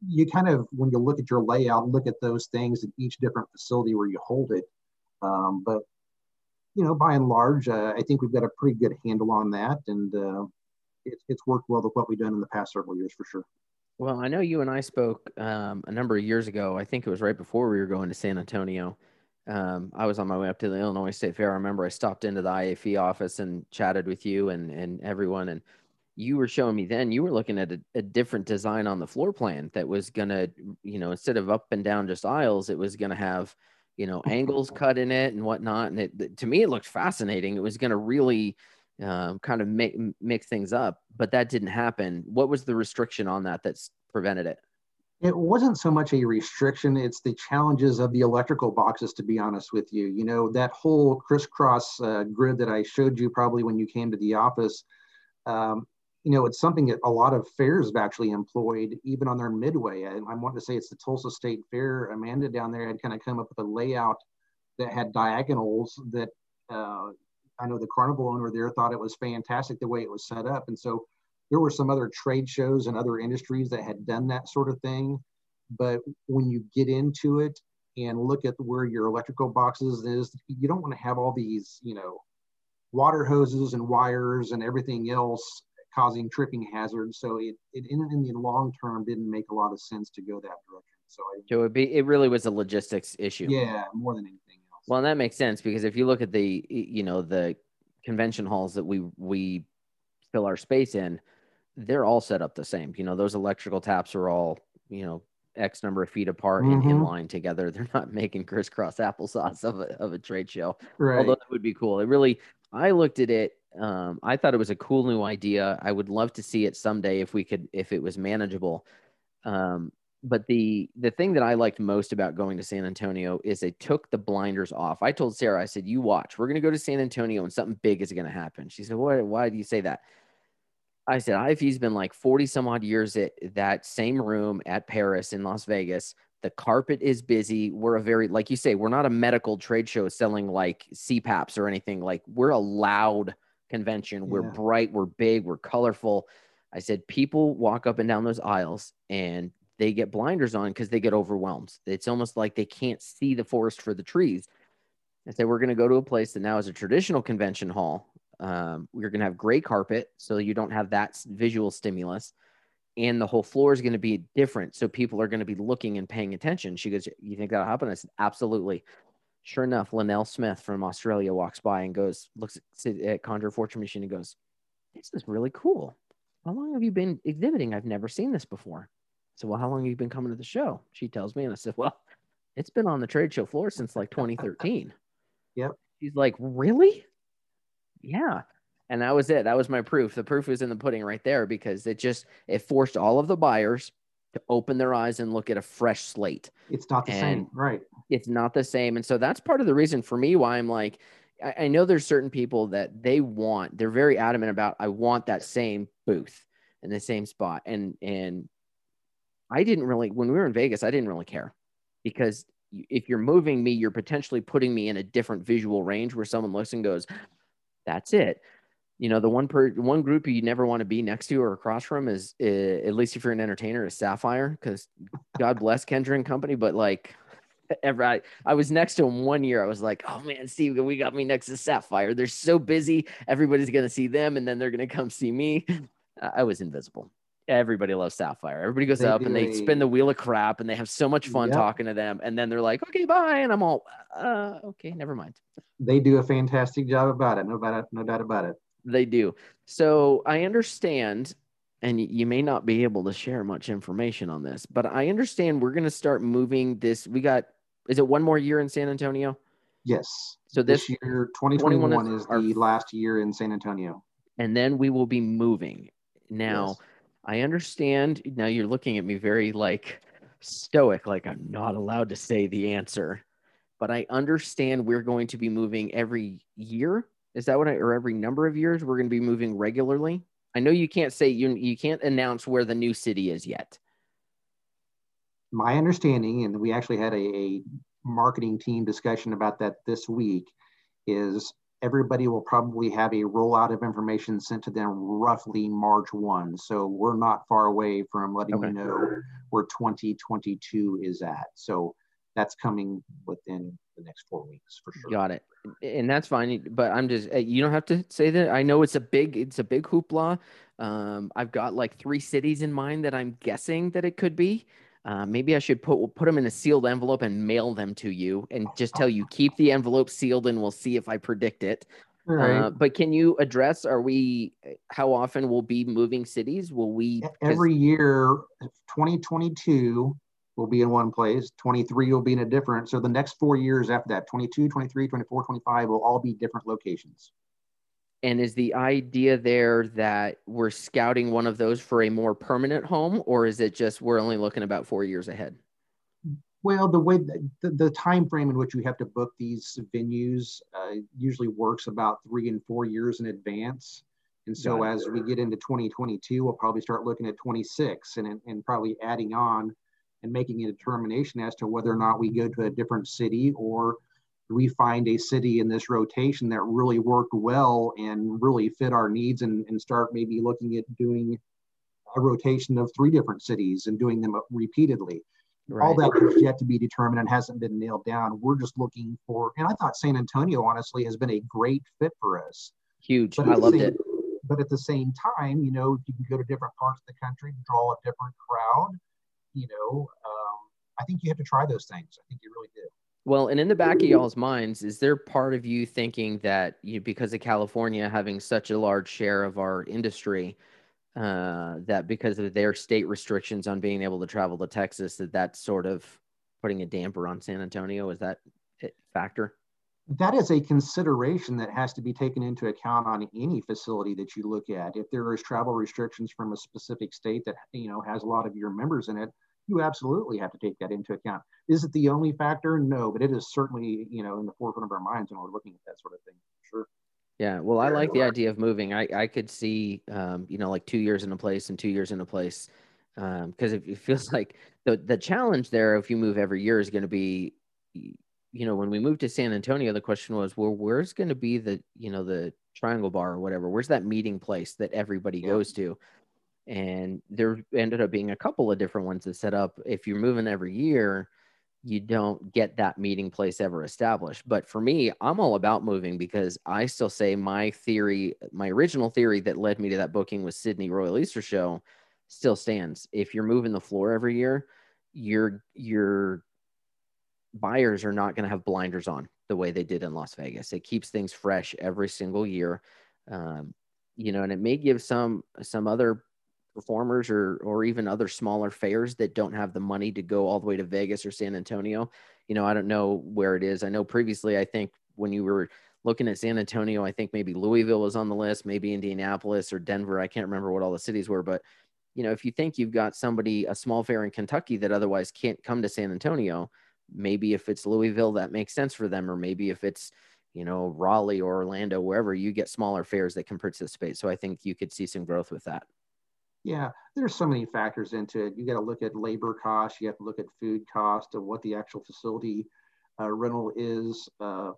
you kind of, when you look at your layout, look at those things at each different facility where you hold it. Um, but, you know, by and large, uh, I think we've got a pretty good handle on that. And uh, it, it's worked well with what we've done in the past several years for sure. Well, I know you and I spoke um, a number of years ago. I think it was right before we were going to San Antonio um, I was on my way up to the Illinois State Fair. I remember I stopped into the IAFE office and chatted with you and and everyone, and you were showing me then you were looking at a, a different design on the floor plan that was gonna, you know, instead of up and down just aisles, it was gonna have, you know, angles *laughs* cut in it and whatnot. And it to me, it looked fascinating. It was gonna really um, kind of make mix things up, but that didn't happen. What was the restriction on that that's prevented it? it wasn't so much a restriction it's the challenges of the electrical boxes to be honest with you you know that whole crisscross uh, grid that i showed you probably when you came to the office um, you know it's something that a lot of fairs have actually employed even on their midway. I, I want to say it's the tulsa state fair. Amanda down there had kind of come up with a layout that had diagonals that uh, i know the carnival owner there thought it was fantastic the way it was set up. And so there were some other trade shows and other industries that had done that sort of thing. But when you get into it and look at where your electrical boxes is, you don't want to have all these, you know, water hoses and wires and everything else causing tripping hazards. So it, it in, in the long term didn't make a lot of sense to go that direction. So, I, so it be it really was a logistics issue. Yeah, more than anything else. Well, that makes sense because if you look at the you know the convention halls that we we fill our space in, they're all set up the same. You know, those electrical taps are all, you know, X number of feet apart mm-hmm. and in line together. *laughs* They're not making crisscross applesauce of a, of a trade show. Right. Although that would be cool. It really, I looked at it. Um, I thought it was a cool new idea. I would love to see it someday if we could, if it was manageable. Um, but the the thing that I liked most about going to San Antonio is they took the blinders off. I told Sarah, I said, "You watch. We're going to go to San Antonio and something big is going to happen." She said, "Why? Why do you say that?" I said, IAFE's been like 40 some odd years at that same room at Paris in Las Vegas. The carpet is busy. We're a very, like you say, we're not a medical trade show selling like CPAPs or anything. Like we're a loud convention. We're yeah. bright, we're big, we're colorful. I said, people walk up and down those aisles and they get blinders on because they get overwhelmed. It's almost like they can't see the forest for the trees. I said, we're going to go to a place that now is a traditional convention hall um, we're going to have gray carpet, so you don't have that visual stimulus. And the whole floor is going to be different. So people are going to be looking and paying attention. She goes, You think that'll happen? I said, Absolutely. Sure enough, Linnell Smith from Australia walks by and goes, looks at Conjure Fortune Machine and goes, This is really cool. How long have you been exhibiting? I've never seen this before. So, well, how long have you been coming to the show? She tells me, and I said, Well, it's been on the trade show floor since like 2013. Yep. She's like, Really? yeah and that was it that was my proof the proof was in the pudding right there because it just it forced all of the buyers to open their eyes and look at a fresh slate. It's not the and same right. it's not the same. And so that's part of the reason for me why i'm like I, I know there's certain people that they want they're very adamant about i want that same booth in the same spot. And and i didn't really when we were in vegas i didn't really care because if you're moving me, you're potentially putting me in a different visual range where someone looks and goes, that's it. You know the one per one group you never want to be next to or across from is, is at least if you're an entertainer is sapphire because god bless kendra and company but like ever I, I was next to him one year i was like oh man steve we got me next to sapphire. They're so busy everybody's gonna see them and then they're gonna come see me. I was invisible. Everybody loves sapphire. Everybody goes they up and they a... spin the wheel of crap and they have so much fun yep. talking to them and then they're like okay bye and i'm all uh, okay never mind. They do a fantastic job about it no doubt no doubt about it they do. So I understand, and you may not be able to share much information on this, but I understand we're going to start moving this. We got, is it one more year in San Antonio? Yes. So this, this year, 2021 is, our, the last year in San Antonio. And then we will be moving. Now, yes. I understand. Now you're looking at me very like stoic, like I'm not allowed to say the answer, but I understand we're going to be moving every year is that what I, or every number of years we're going to be moving regularly? I know you can't say you you can't announce where the new city is yet. My understanding, and we actually had a, a marketing team discussion about that this week, is everybody will probably have a rollout of information sent to them roughly March 1. So we're not far away from letting okay. you know where 2022 is at. So that's coming within the next four weeks for sure. Got it, and that's fine. But I'm just you don't have to say that. I know it's a big it's a big hoopla. Um, I've got like three cities in mind that I'm guessing that it could be. Uh, maybe I should put put them in a sealed envelope and mail them to you, and just tell you keep the envelope sealed, and we'll see if I predict it. Right. Uh, but can you address? Are we? How often will be moving cities? Will we? Every year, 2022 will be in one place. 23 will be in a different. So the next four years after that 22 23 24 25 will all be different locations. And is the idea there that we're scouting one of those for a more permanent home or is it just we're only looking about four years ahead? Well the way the, the time frame in which we have to book these venues uh, usually works about three and four years in advance. And so as we get into 2022 we'll probably start looking at 26 and, and probably adding on and making a determination as to whether or not we go to a different city or we find a city in this rotation that really worked well and really fit our needs and, and start maybe looking at doing a rotation of three different cities and doing them repeatedly. Right. All that is yet to be determined and hasn't been nailed down. We're just looking for, and I thought San Antonio honestly has been a great fit for us. Huge. I loved same, it. But at the same time, you know, you can go to different parts of the country, draw a different crowd you know, um, I think you have to try those things. I think you really do. Well, and in the back of y'all's minds, is there part of you thinking that you, because of California having such a large share of our industry, uh, that because of their state restrictions on being able to travel to Texas, that that's sort of putting a damper on San Antonio? Is that a factor? That is a consideration that has to be taken into account on any facility that you look at. If there is travel restrictions from a specific state that you know has a lot of your members in it, you absolutely have to take that into account. Is it the only factor? No, but it is certainly, you know, in the forefront of our minds when we're looking at that sort of thing. Sure. Yeah. Well, I like the idea of moving. I, I could see, um, you know, like two years in a place and two years in a place. Um, cause it, it feels *laughs* like the, the challenge there, if you move every year is going to be, you know, when we moved to San Antonio, the question was, well, where's going to be the, you know, the triangle bar or whatever? Where's that meeting place that everybody yeah. goes to? and there ended up being a couple of different ones that set up if you're moving every year you don't get that meeting place ever established but for me i'm all about moving because i still say my theory my original theory that led me to that booking was sydney royal easter show still stands if you're moving the floor every year your your buyers are not going to have blinders on the way they did in las vegas it keeps things fresh every single year um, you know and it may give some some other performers or or even other smaller fairs that don't have the money to go all the way to Vegas or San Antonio. You know, I don't know where it is. I know previously I think when you were looking at San Antonio, I think maybe Louisville was on the list, maybe Indianapolis or Denver. I can't remember what all the cities were, but you know, if you think you've got somebody a small fair in Kentucky that otherwise can't come to San Antonio, maybe if it's Louisville that makes sense for them or maybe if it's you know Raleigh or Orlando wherever you get smaller fairs that can participate. So I think you could see some growth with that. Yeah, there's so many factors into it. You got to look at labor costs. You have to look at food cost and what the actual facility uh, rental is. Uh,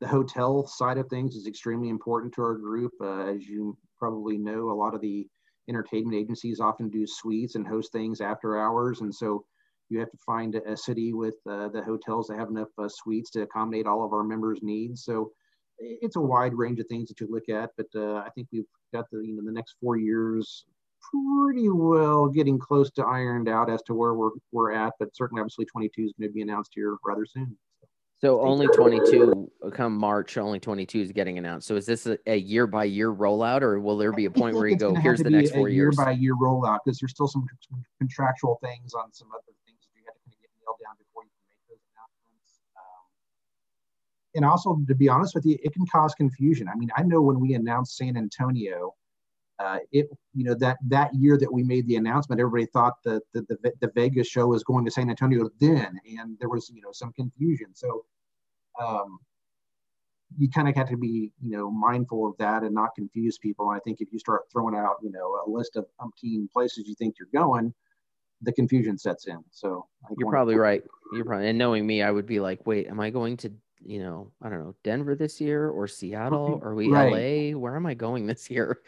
the hotel side of things is extremely important to our group. Uh, as you probably know, a lot of the entertainment agencies often do suites and host things after hours. And so you have to find a city with uh, the hotels that have enough uh, suites to accommodate all of our members' needs. So it's a wide range of things that you look at, but uh, I think we've got the you know the next four years pretty well getting close to ironed out as to where we're we're at. But certainly, obviously, 22 is going to be announced here rather soon. So only 22 come March, only 22 is getting announced. So is this a, a year by year rollout, or will there be a point where you go, here's the next four years? Year by year rollout, because there's still some contractual things on some other things that you have to kind of get nailed down before you can make those announcements. Um, and also, to be honest with you, it can cause confusion. I mean, I know when we announced San Antonio, uh, it you know that that year that we made the announcement, everybody thought that the, the, the Vegas show was going to San Antonio then, and there was you know some confusion. So um, you kind of have to be you know mindful of that and not confuse people. And I think if you start throwing out you know a list of umpteen places you think you're going, the confusion sets in. So you're probably right. You're probably and knowing me, I would be like, wait, am I going to you know, I don't know, Denver this year or Seattle? Are we right. LA? Where am I going *laughs* this year?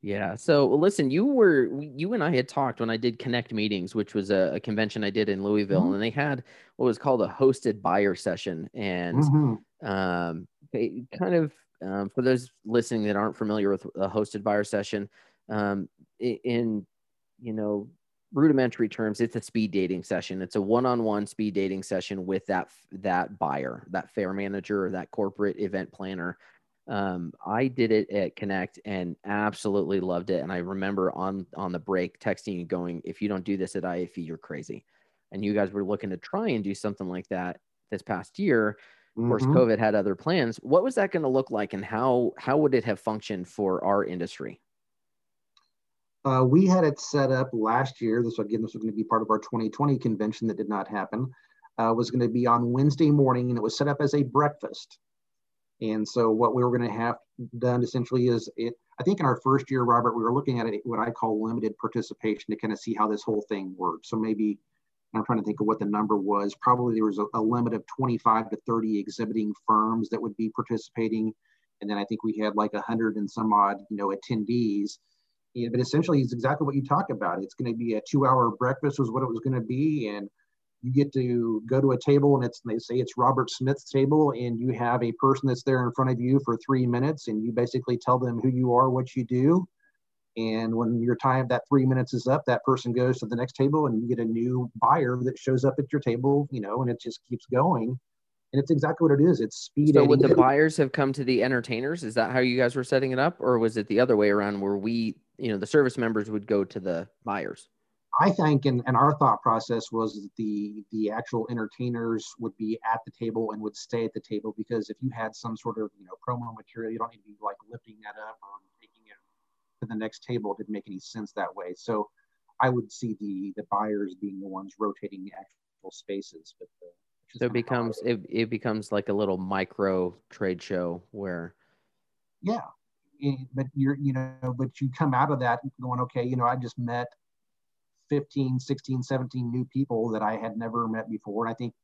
Yeah. So listen, you were you and I had talked when I did Connect meetings, which was a, a convention I did in Louisville, mm-hmm. and they had what was called a hosted buyer session, and mm-hmm. um, they kind of um, for those listening that aren't familiar with a hosted buyer session, um, in you know rudimentary terms, it's a speed dating session. It's a one-on-one speed dating session with that that buyer, that fair manager, or that corporate event planner um, I did it at Connect and absolutely loved it. And I remember on on the break texting and going, if you don't do this at IAFE, you're crazy. And you guys were looking to try and do something like that this past year. Of course, mm-hmm. COVID had other plans. What was that going to look like, and how how would it have functioned for our industry? Uh, we had it set up last year. This again, this was going to be part of our 2020 convention that did not happen. Uh, was going to be on Wednesday morning, and it was set up as a breakfast. And so what we were going to have done essentially is it, I think in our first year, Robert, we were looking at it, what I call limited participation to kind of see how this whole thing works. So maybe I'm trying to think of what the number was. Probably there was a, a limit of 25 to 30 exhibiting firms that would be participating. And then I think we had like a hundred and some odd, you know, attendees. But essentially it's exactly what you talk about. It's going to be a two hour breakfast was what it was going to be. And you get to go to a table and it's they say it's Robert Smith's table and you have a person that's there in front of you for three minutes and you basically tell them who you are, what you do. And when your time that three minutes is up, that person goes to the next table and you get a new buyer that shows up at your table, you know, and it just keeps going. And it's exactly what it is. It's speed. So would the buyers have come to the entertainers? Is that how you guys were setting it up? Or was it the other way around where we, you know, the service members would go to the buyers? I think, and, and our thought process was that the the actual entertainers would be at the table and would stay at the table because if you had some sort of you know promo material, you don't need to be like lifting that up or taking it to the next table. It didn't make any sense that way. So I would see the the buyers being the ones rotating the actual spaces. But the, so it becomes it, it becomes like a little micro trade show where yeah but you're you know but you come out of that going okay you know i just met 15, 16, 17 new people that I had never met before. And I think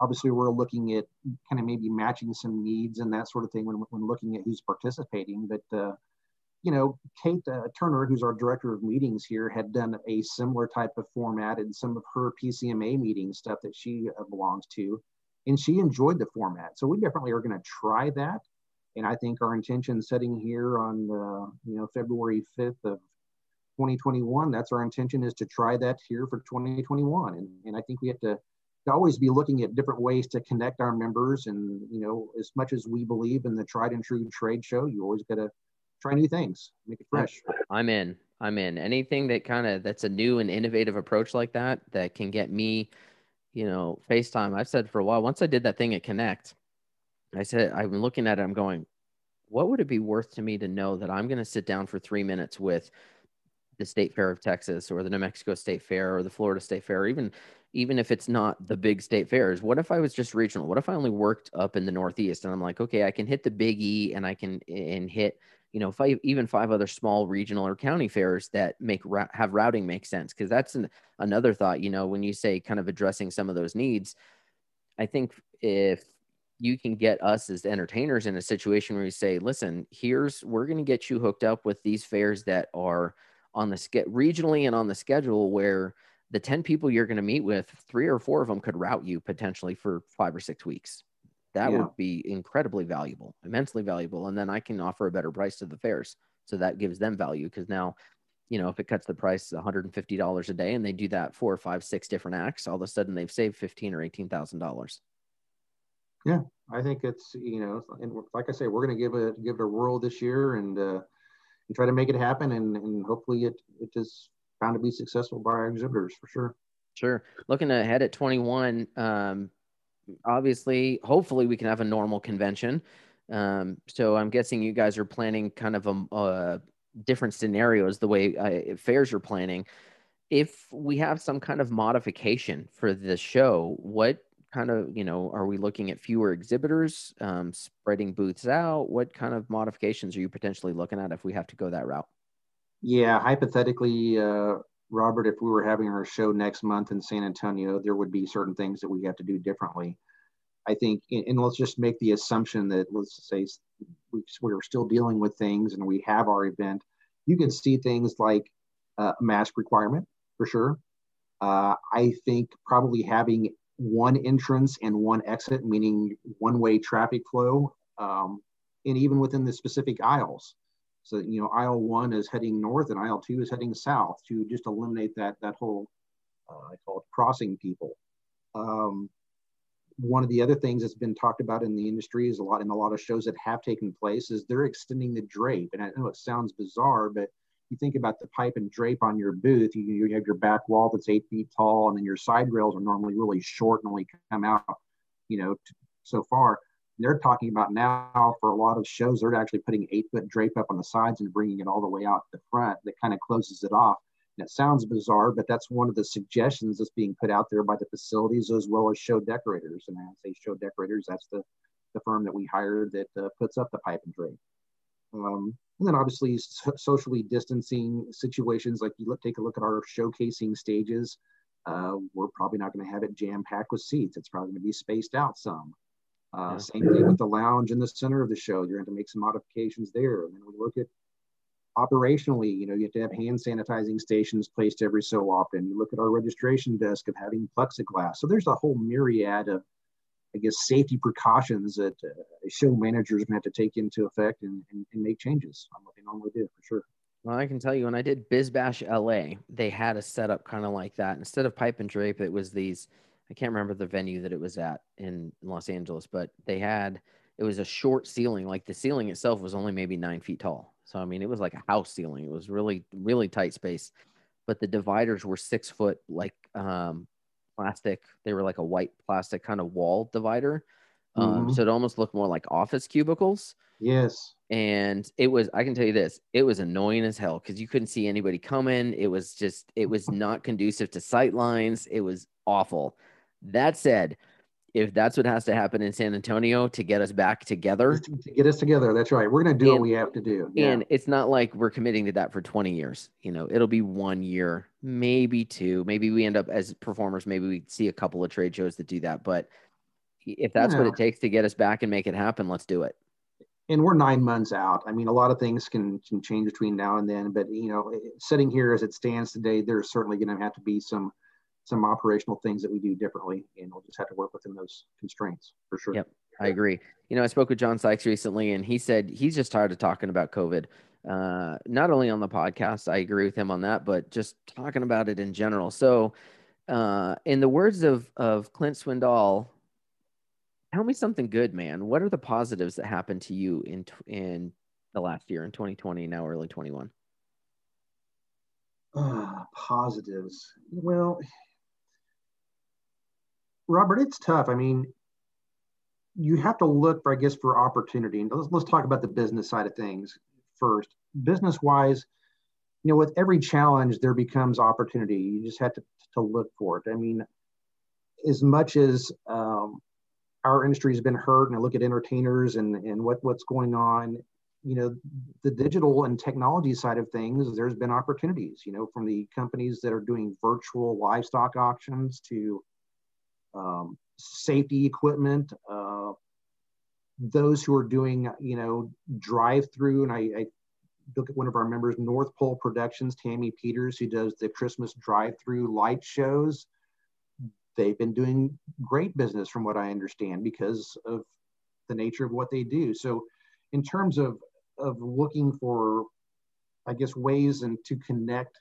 obviously we're looking at kind of maybe matching some needs and that sort of thing when, when looking at who's participating. But, uh, you know, Kate uh, Turner, who's our director of meetings here, had done a similar type of format in some of her PCMA meeting stuff that she uh, belongs to. And she enjoyed the format. So we definitely are going to try that. And I think our intention setting here on, uh, you know, February 5th of 2021 that's our intention is to try that here for 2021 and, and i think we have to, to always be looking at different ways to connect our members and you know as much as we believe in the tried and true trade show you always got to try new things make it fresh. I'm in. I'm in. Anything that kind of that's a new and innovative approach like that that can get me you know facetime. I've said for a while once i did that thing at connect i said i've been looking at it i'm going what would it be worth to me to know that i'm going to sit down for three minutes with the State Fair of Texas or the New Mexico State Fair or the Florida State Fair, even even if it's not the big state fairs, what if I was just regional? What if I only worked up in the Northeast and I'm like, okay, I can hit the Big E and I can and hit you know five even five other small regional or county fairs that make have routing make sense because that's an, another thought. You know, when you say kind of addressing some of those needs, I think if you can get us as entertainers in a situation where you say, listen, here's, we're going to get you hooked up with these fairs that are on the ske- regionally and on the schedule where the 10 people you're going to meet with, three or four of them could route you potentially for five or six weeks. That yeah. would be incredibly valuable, immensely valuable. And then I can offer a better price to the fairs. So that gives them value because now, you know, if it cuts the price $150 a day and they do that four or five, six different acts, all of a sudden they've saved fifteen or eighteen thousand dollars. Yeah, I think it's you know, and like I say, we're going to give it give it a whirl this year and uh, and try to make it happen, and and hopefully it it is found to be successful by our exhibitors for sure. Sure. Looking ahead at 21, um, obviously, hopefully we can have a normal convention. Um, so I'm guessing you guys are planning kind of a, a different scenarios the way uh, fairs are planning. If we have some kind of modification for the show, what kind of you know are we looking at fewer exhibitors um, spreading booths out what kind of modifications are you potentially looking at if we have to go that route yeah hypothetically uh, robert if we were having our show next month in san antonio there would be certain things that we have to do differently i think and let's just make the assumption that let's say we're still dealing with things and we have our event you can see things like uh, mask requirement for sure uh, I think probably having one entrance and one exit, meaning one way traffic flow, um, and even within the specific aisles. So, you know, aisle one is heading north and aisle two is heading south to just eliminate that, that whole, uh, I call it crossing people. Um, one of the other things that's been talked about in the industry is a lot in a lot of shows that have taken place is they're extending the drape. And I know it sounds bizarre, but you think about the pipe and drape on your booth, you, you have your back wall that's eight feet tall, and then your side rails are normally really short and only come out, you know, so far. They're talking about now for a lot of shows, they're actually putting eight foot drape up on the sides and bringing it all the way out the front that kind of closes it off. And it sounds bizarre, but that's one of the suggestions that's being put out there by the facilities as well as show decorators. And I say show decorators, that's the, the firm that we hired that uh, puts up the pipe and drape. Um, and then obviously so- socially distancing situations, like you look, take a look at our showcasing stages. Uh, we're probably not going to have it jam packed with seats. It's probably going to be spaced out some. Uh, yeah. Same thing with the lounge in the center of the show. You're going to make some modifications there. And then we look at operationally, you know, you have to have hand sanitizing stations placed every so often. You look at our registration desk of having plexiglass. So there's a whole myriad of I guess, safety precautions that uh, show managers have to take into effect and, and, and, make changes on what they normally do for sure. Well, I can tell you when I did BizBash LA, they had a setup kind of like that. Instead of pipe and drape, it was these. I can't remember the venue that it was at in Los Angeles, but they had it was a short ceiling. Like the ceiling itself was only maybe nine feet tall. So I mean, it was like a house ceiling. It was really really tight space, but the dividers were six foot, like um, plastic. They were like a white plastic kind of wall divider. Um, mm-hmm. So it almost looked more like office cubicles. Yes. And it was, I can tell you this, it was annoying as hell because you couldn't see anybody coming. It was just, it was not conducive to sight lines. It was awful. That said, if that's what has to happen in San Antonio to get us back together. To get us together. That's right. We're going to do and, what we have to do. Yeah. And it's not like we're committing to that for 20 years. You know, it'll be one year, maybe two. Maybe we end up as performers, maybe we see a couple of trade shows that do that. But if that's what it takes to get us back and make it happen, let's do it. And we're nine months out. I mean, a lot of things can, can change between now and then. But, you know, sitting here as it stands today, there's certainly going to have to be some – some operational things that we do differently, and we'll just have to work within those constraints for sure. Yep, I agree. You know, I spoke with John Sykes recently, and he said he's just tired of talking about COVID. Uh, not only on the podcast, I agree with him on that, but just talking about it in general. So, uh, in the words of of Clint Swindall, tell me something good, man. What are the positives that happened to you in in the last year in 2020, now early 21? Uh, positives. Well, Robert, it's tough. I mean, you have to look for, I guess, for opportunity. And let's, let's talk about the business side of things first. Business wise, you know, with every challenge, there becomes opportunity. You just have to, to look for it. I mean, as much as um, our industry has been hurt, and I look at entertainers and, and what, what's going on, you know, the digital and technology side of things, there's been opportunities, you know, from the companies that are doing virtual livestock auctions to um, safety equipment, uh, those who are doing, you know, drive through, and I, I look at one of our members, North Pole Productions, Tammy Peters, who does the Christmas drive through light shows. They've been doing great business from what I understand because of the nature of what they do. So, in terms of, of looking for, I guess, ways and to connect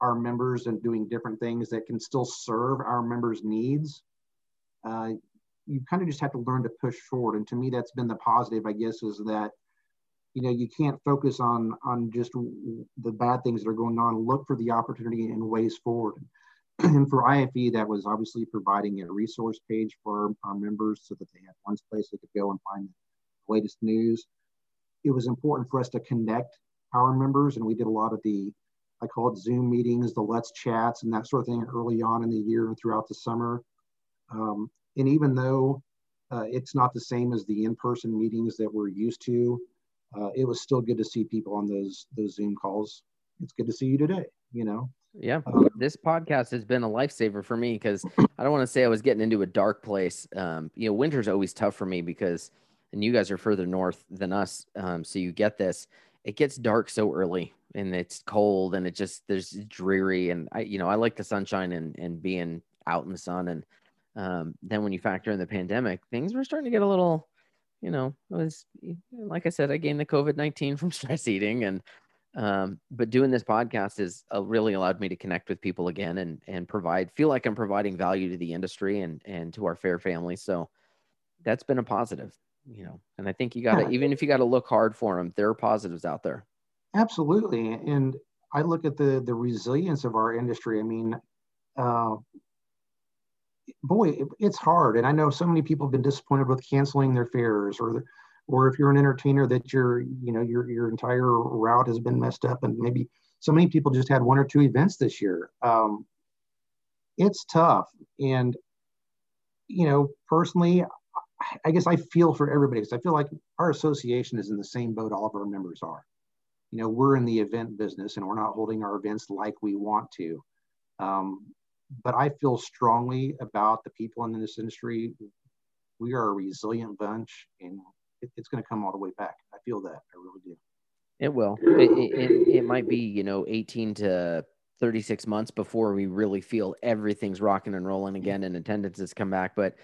our members and doing different things that can still serve our members' needs, uh, you kind of just have to learn to push forward. And to me, that's been the positive, I guess, is that you know you can't focus on on just the bad things that are going on. Look for the opportunity and ways forward. *clears throat* and for IAFE, that was obviously providing a resource page for our, members so that they had one place they could go and find the latest news. It was important for us to connect our members, and we did a lot of the I call it Zoom meetings, the Let's Chats, and that sort of thing early on in the year and throughout the summer. Um, and even though uh, it's not the same as the in-person meetings that we're used to, uh, it was still good to see people on those those Zoom calls. It's good to see you today. You know. Yeah, um, this podcast has been a lifesaver for me because I don't want to say I was getting into a dark place. Um, you know, winter's always tough for me because, and you guys are further north than us, um, so you get this. It gets dark so early and it's cold and it just there's dreary and I you know I like the sunshine and and being out in the sun and um, then when you factor in the pandemic, things were starting to get a little, you know, it was like I said, I gained the COVID 19 from *laughs* stress eating. And, um, but doing this podcast has uh, really allowed me to connect with people again and, and provide, feel like I'm providing value to the industry and, and to our fair family. So that's been a positive, you know, and I think you got to, yeah. even if you got to look hard for them, there are positives out there. Absolutely. And I look at the, the resilience of our industry. I mean, uh, boy, it, it's hard. And I know so many people have been disappointed with canceling their fairs or, or if you're an entertainer that your, you know, your, your entire route has been messed up and maybe so many people just had one or two events this year. Um, it's tough. And, you know, personally, I guess I feel for everybody because I feel like our association is in the same boat all of our members are. You know, we're in the event business and we're not holding our events like we want to. Um, but I feel strongly about the people in this industry. We are a resilient bunch, and it, it's going to come all the way back. I feel that. I really do. It will. It, it, it might be, you know, 18 to 36 months before we really feel everything's rocking and rolling again and attendance has come back. But,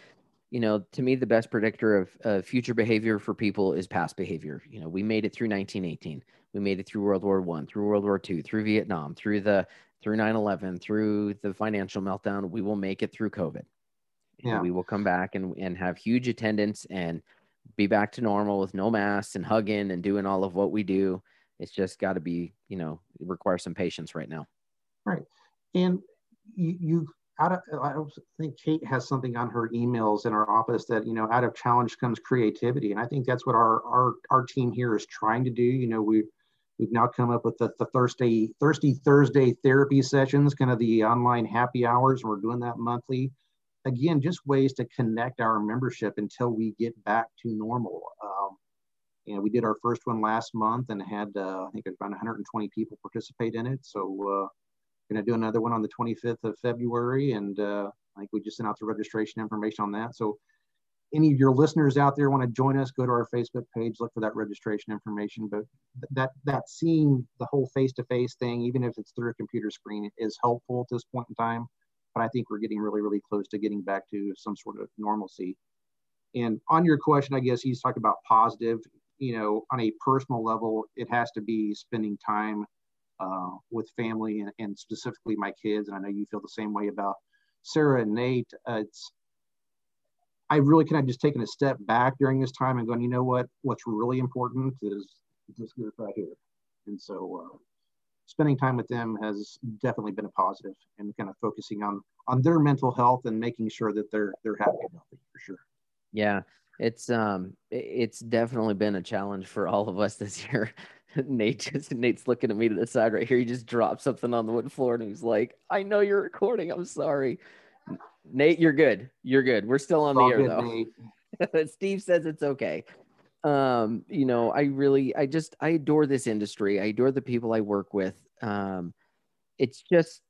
you know, to me, the best predictor of uh, future behavior for people is past behavior. You know, we made it through 1918. We made it through World War One, through World War Two, through Vietnam, through the through 9-11 through the financial meltdown we will make it through covid yeah. we will come back and, and have huge attendance and be back to normal with no masks and hugging and doing all of what we do it's just got to be you know require some patience right now right and you, you out of i think kate has something on her emails in our office that you know out of challenge comes creativity and i think that's what our our, our team here is trying to do you know we We've now come up with the, the Thursday, Thursday, Thursday therapy sessions, kind of the online happy hours. We're doing that monthly. Again, just ways to connect our membership until we get back to normal. Um, you know, we did our first one last month and had, uh, I think, around 120 people participate in it. So, uh, going to do another one on the 25th of February, and uh, I think we just sent out the registration information on that. So, any of your listeners out there want to join us, go to our Facebook page, look for that registration information. But that that seeing the whole face-to-face thing, even if it's through a computer screen, is helpful at this point in time. But I think we're getting really, really close to getting back to some sort of normalcy. And on your question, I guess he's talking about positive. You know, on a personal level, it has to be spending time uh, with family and, and, specifically my kids. And I know you feel the same way about Sarah and Nate. Uh, it's I really kind of just taken a step back during this time and going, you know what? What's really important is this group right here. And so, uh, spending time with them has definitely been a positive, and kind of focusing on on their mental health and making sure that they're they're happy and healthy for sure. Yeah, it's um, it's definitely been a challenge for all of us this *laughs* year. *laughs* Nate just Nate's looking at me to the side right here. He just dropped something on the wood floor and he's like, "I know you're recording. I'm sorry." Nate, you're good. You're good. We're still on the air though. *laughs* Steve says it's okay. Um, you know, I really, I just, I adore this industry. I adore the people I work with. Um, it's just,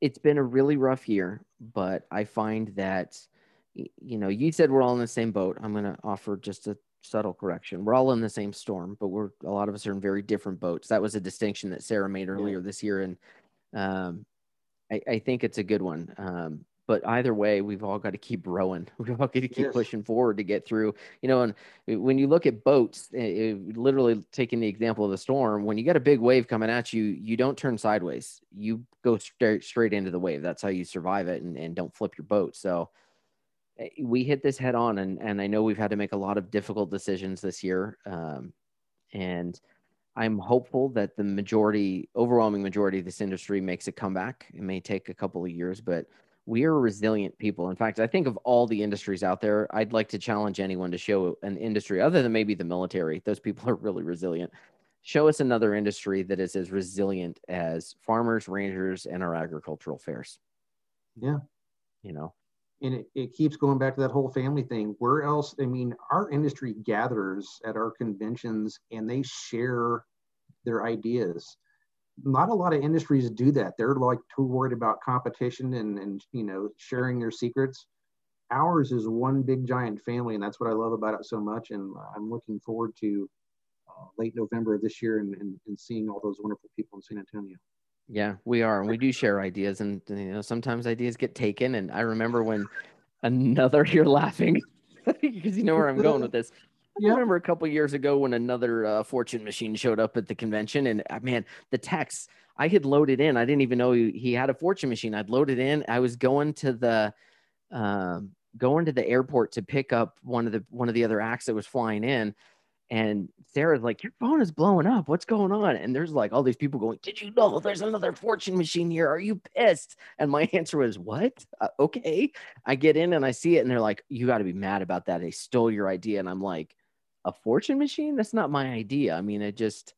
it's been a really rough year, but I find that, you know, you said we're all in the same boat. I'm going to offer just a subtle correction. We're all in the same storm, but we're a lot of us are in very different boats. That was a distinction that Sarah made earlier yeah. this year, and um, I, I, think it's a good one. Um, but either way, we've all got to keep rowing. *laughs* We've all got to keep yes. pushing forward to get through. You know, and when you look at boats, it, it, literally taking the example of the storm, when you get a big wave coming at you, you don't turn sideways. You go straight straight into the wave. That's how you survive it, and, and don't flip your boat. So eh, we hit this head on, and and I know we've had to make a lot of difficult decisions this year, um, and. I'm hopeful that the majority, overwhelming majority of this industry makes a comeback. It may take a couple of years, but we are resilient people. In fact, I think of all the industries out there, I'd like to challenge anyone to show an industry other than maybe the military. Those people are really resilient. Show us another industry that is as resilient as farmers, rangers, and our agricultural fairs. Yeah. You know, and it, it keeps going back to that whole family thing. Where else? I mean, our industry gathers at our conventions and they share their ideas not a lot of industries do that. They're like too worried about competition and, and you know sharing their secrets. Ours is one big giant family, and that's what I love about it so much. And I'm looking forward to uh, late November of this year and, and, and seeing all those wonderful people in San Antonio. Yeah, we are, and we do share ideas, and you know sometimes ideas get taken. And I remember when another *laughs* you're laughing *laughs* because you know where I'm going with this. I remember a couple years ago when another uh, fortune machine showed up at the convention, and uh, man, the text I had loaded in. I didn't even know he, he had a fortune machine. I'd loaded in. I was going to the um, going to the airport to pick up one of the one of the other acts that was flying in, and Sarah's like, "Your phone is blowing up. What's going on?" And there's like all these people going, "Did you know there's another fortune machine here? Are you pissed?" And my *laughs* answer was, "What? Uh, okay." I get in and I see it, and they're like, "You got to be mad about that. They stole your idea." And I'm like a fortune machine that's not my idea i mean it just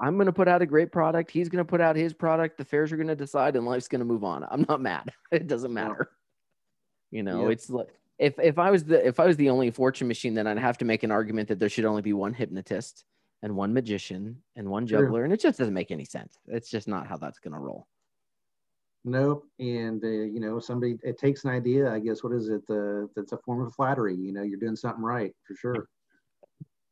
i'm going to put out a great product he's going to put out his product the fairs are going to decide and life's going to move on i'm not mad *laughs* it doesn't matter you know it's like if if i was the if i was the only fortune machine then i'd have to make an argument that there should only be one hypnotist and one magician and one juggler and it just doesn't make any sense it's just not how that's going to roll Nope. And uh, you know, somebody it takes an idea. I guess what is it? The that's a form of flattery. You know, you're doing something right for sure.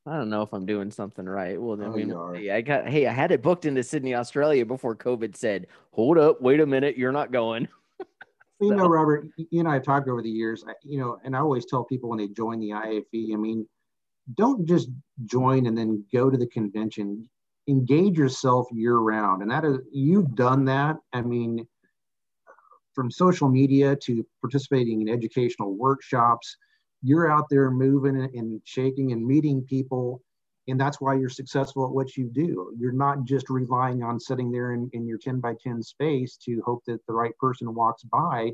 I don't know if I'm doing something right. Well, then oh, mean, hey, I got hey, I had it booked into Sydney, Australia before COVID said, "Hold up, wait a minute, you're not going." You know, Robert, you and I have talked over the years. You know, and I always tell people when they join the IAFE, I mean, don't just join and then go to the convention. Engage yourself year round, and that is you've done that. I mean, from social media to participating in educational workshops you're out there moving and shaking and meeting people and that's why you're successful at what you do. You're not just relying on sitting there in, in your 10 by 10 space to hope that the right person walks by.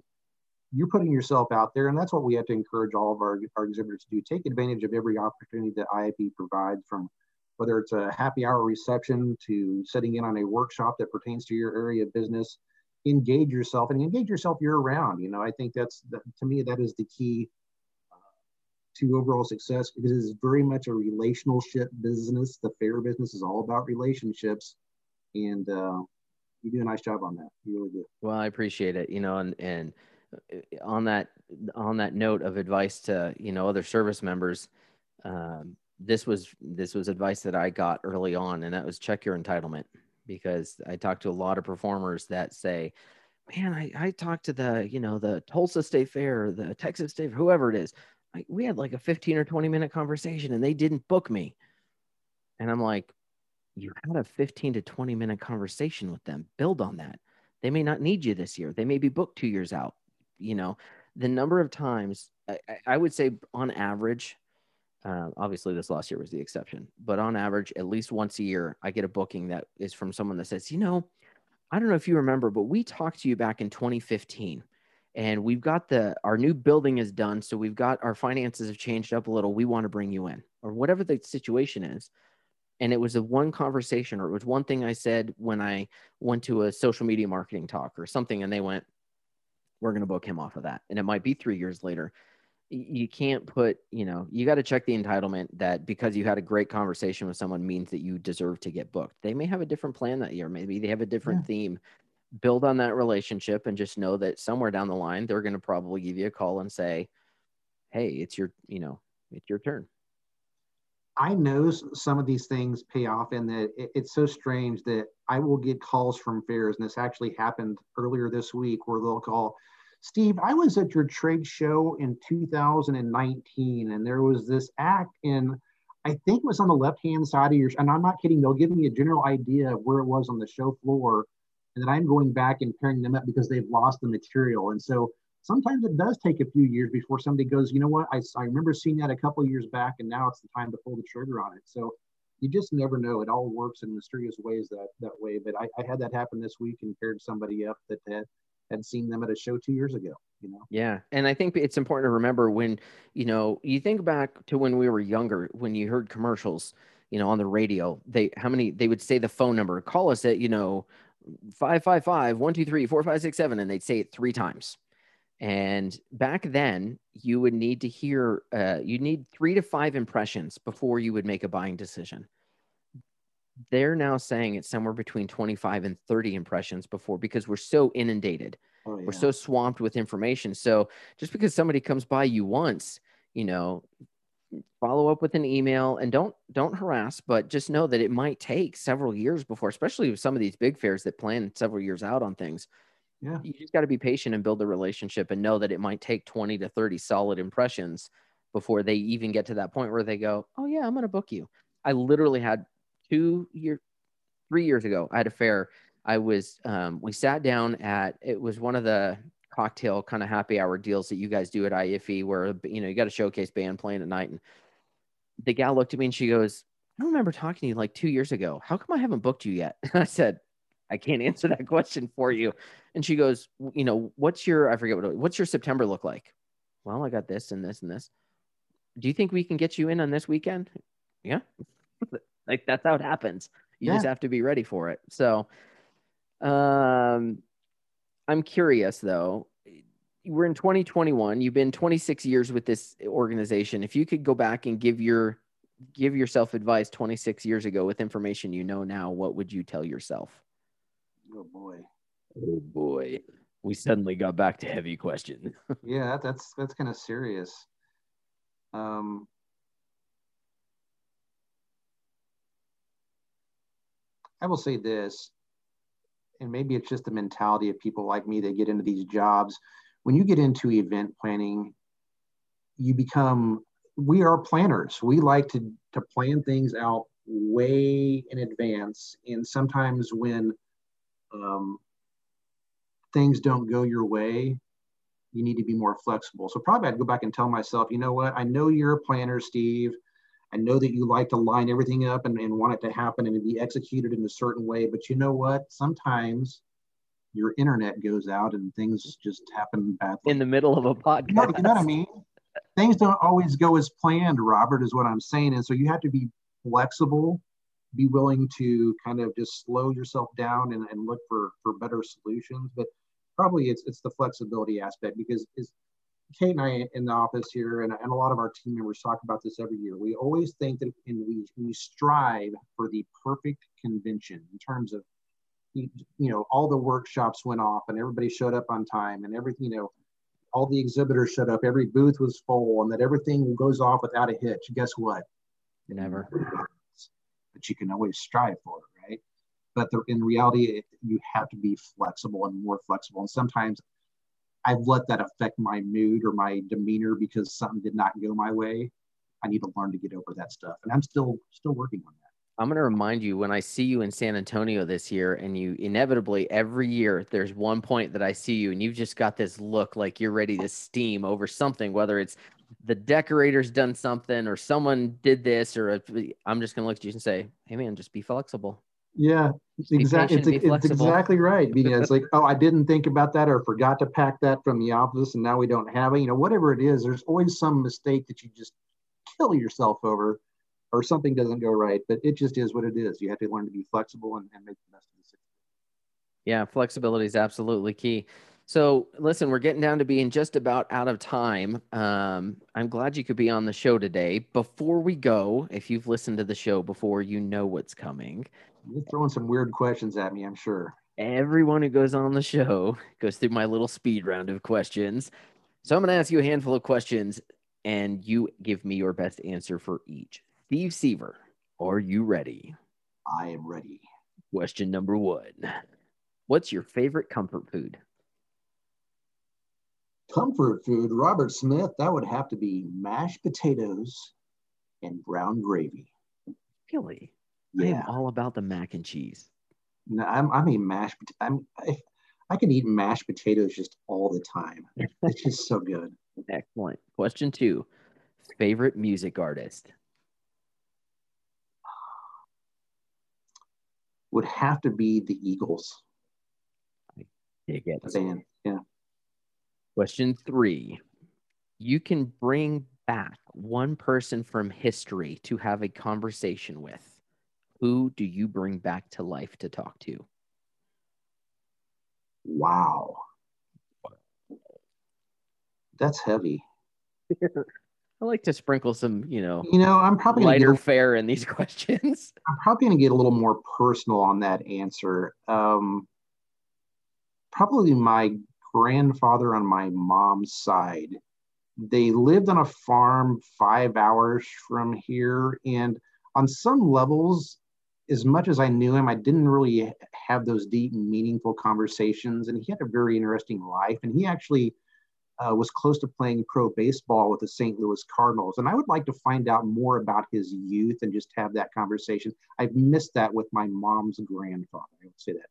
You're putting yourself out there and that's what we have to encourage all of our, our exhibitors to do. Take advantage of every opportunity that IAFE provides from whether it's a happy hour reception to setting in on a workshop that pertains to your area of business. Engage yourself and engage yourself year round you know i think that's to me that is the key to overall success because it is very much a relationship business. The fair business is all about relationships, and uh, you do a nice job on that. You really do. Well, I appreciate it. You know, and and uh, on that on that note of advice to you know other service members, um, this was this was advice that I got early on, and that was check your entitlement because I talked to a lot of performers that say. Man, I, I talked to the, you know, the Tulsa State Fair, the Texas State, whoever it is we had like a 15 or 20 minute conversation and they didn't book me. And I'm like, you had a 15 to 20 minute conversation with them. Build on that. They may not need you this year. They may be booked two years out. You know, the number of times I, I would say on average, uh, obviously this last year was the exception, but on average, at least once a year, I get a booking that is from someone that says, you know, I don't know if you remember, but we talked to you back in 2015 and we've got the our new building is done so we've got our finances have changed up a little. We want to bring you in or whatever the situation is. And it was a one conversation or it was one thing i said when i went to a social media marketing talk or something and they went we're going to book him off of that. And it might be three years later. You can't put you know you got to check the entitlement that because you had a great conversation with someone means that you deserve to get booked. They may have a different plan that year. Maybe they have a different yeah. theme build on that relationship and just know that somewhere down the line they're going to probably give you a call and say hey it's your you know it's your turn. I know some of these things pay off, and that it, it's so strange that I will get calls from fairs, and this actually happened earlier this week, where they'll call, Steve, I was at your trade show in 2019, and there was this act in, I think it was on the left hand side of your, and I'm not kidding, they'll give me a general idea of where it was on the show floor, and then I'm going back and pairing them up because they've lost the material, and so sometimes it does take a few years before somebody goes, you know what, I, I remember seeing that a couple years back and now it's the time to pull the trigger on it. So you just never know. It all works in mysterious ways that, that way. But I, I had that happen this week and paired somebody up that had, had seen them at a show two years ago, you know? Yeah. And I think it's important to remember when, you know, you think back to when we were younger, when you heard commercials, you know, on the radio, they, how many, they would say the phone number, call us at, you know, 555 123 4567, and they'd say it three times and back then, you would need to hear, uh, you need three to five impressions before you would make a buying decision. They're now saying it's somewhere between 25 and 30 impressions before because we're so inundated. Oh, yeah. We're so swamped with information. So just because somebody comes by you once, you know, follow up with an email and don't don't harass but just know that it might take several years before especially with some of these big fairs that plan several years out on things yeah. You just got to be patient and build the relationship and know that it might take 20 to 30 solid impressions before they even get to that point where they go, Oh, yeah, I'm going to book you. I literally had two year, three years ago, I had a fair. I was, um, we sat down at, it was one of the cocktail kind of happy hour deals that you guys do at IAFE where, you know, you got a showcase band playing at night. And the gal looked at me and she goes, I remember talking to you like two years ago. How come I haven't booked you yet? And *laughs* I said, I can't answer that *laughs* question for you. And she goes, you know, what's your, I forget what, what's your September look like? Well, I got this and this and this. Do you think we can get you in on this weekend? Yeah. *laughs* like that's how it happens. You yeah. just have to be ready for it. So, um, I'm curious though. We're in 2021. You've been 26 years with this organization. If you could go back and give your give yourself advice 26 years ago with information you know now, what would you tell yourself? Oh boy. Oh boy. We suddenly got back to heavy question. *laughs* yeah, that's that's kind of serious. Um I will say this, and maybe it's just the mentality of people like me that get into these jobs. When you get into event planning, you become we are planners. We like to to plan things out way in advance. And sometimes when um, things don't go your way, you need to be more flexible. So probably I'd go back and tell myself, you know what? I know you're a planner, Steve. I know that you like to line everything up and, and want it to happen and to be executed in a certain way. But you know what? Sometimes your internet goes out and things just happen badly. In the middle of a podcast. You know, you know what I mean? Things don't always go as planned, Robert, is what I'm saying. And so you have to be flexible be willing to kind of just slow yourself down and, and look for for better solutions but probably it's it's the flexibility aspect because Kate and I in the office here, and, and a lot of our team members talk about this every year. We always think that, and we, we strive for the perfect convention in terms of, you know, all the workshops went off and everybody showed up on time and everything, you know, all the exhibitors showed up, every booth was full, and that everything goes off without a hitch. Guess what? Never but you can always strive for it, right? But the, in reality, you have to be flexible and more flexible. And sometimes I've let that affect my mood or my demeanor because something did not go my way. I need to learn to get over that stuff, and I'm still still working on that. I'm going to remind you when I see you in San Antonio this year, and you inevitably every year there's one point that I see you, and you've just got this look like you're ready to steam over something, whether it's the decorator's done something or someone did this or i'm just going to look at you and say hey man just be flexible yeah exactly it's, it's exactly right *laughs* because it's like oh i didn't think about that or forgot to pack that from the office and now we don't have it you know whatever it is there's always some mistake that you just kill yourself over or something doesn't go right but it just is what it is you have to learn to be flexible and, and make the best of the situation yeah flexibility is absolutely key so, listen, we're getting down to being just about out of time. Um, I'm glad you could be on the show today. Before we go, if you've listened to the show before, you know what's coming. You're throwing some weird questions at me, I'm sure. Everyone who goes on the show *laughs* goes through my little speed round of questions. So, I'm going to ask you a handful of questions, and you give me your best answer for each. Steve Seaver, are you ready? I am ready. Question number one What's your favorite comfort food? Comfort food, Robert Smith, that would have to be mashed potatoes and brown gravy. Really? Yeah. I am all about the mac and cheese. No, I'm, I'm a mashed. I'm, I, I can eat mashed potatoes just all the time. it's just so good. *laughs* Excellent. Question two favorite music artist? Would have to be the Eagles. I dig it. Band. Yeah. Question three. You can bring back one person from history to have a conversation with. Who do you bring back to life to talk to? Wow. That's heavy. *laughs* I like to sprinkle some, you know, you know, I'm probably lighter get, fare in these *laughs* questions. I'm probably going to get a little more personal on that answer. Um, probably my grandfather on my mom's side. They lived on a farm five hours from here, and on some levels, as much as I knew him, I didn't really have those deep meaningful conversations. And he had a very interesting life. And he actually uh, was close to playing pro baseball with the St. Louis Cardinals. And I would like to find out more about his youth and just have that conversation. I've missed that with my mom's grandfather. I would say that.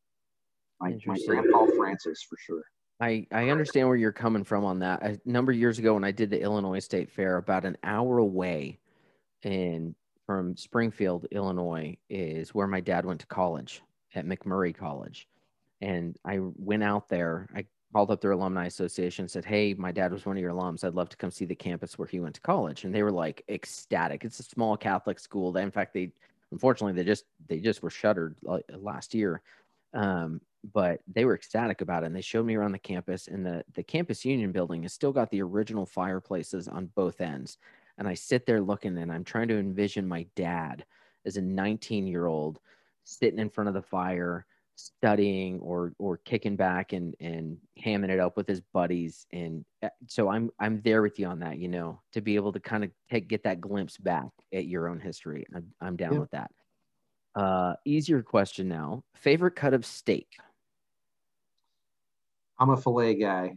My, my grandpa Francis, for sure. I, I understand where you're coming from on that. A number of years ago, when I did the Illinois State Fair, about an hour away in from Springfield, Illinois, is where my dad went to college at MacMurray College. And I went out there. I called up their alumni association said, Hey, my dad was one of your alums. I'd love to come see the campus where he went to college. And they were like ecstatic. It's a small Catholic school. They, in fact, they unfortunately they just they just were shuttered last year. Um, but they were ecstatic about it and they showed me around the campus and the the campus union building has still got the original fireplaces on both ends and I sit there looking and I'm trying to envision my dad as a 19 year old sitting in front of the fire, studying or or kicking back and and hamming it up with his buddies. And uh, so I'm I'm there with you on that, you know, to be able to kind of take get that glimpse back at your own history. I'm, I'm down yeah. with that. Uh, easier question now. Favorite cut of steak? I'm a filet guy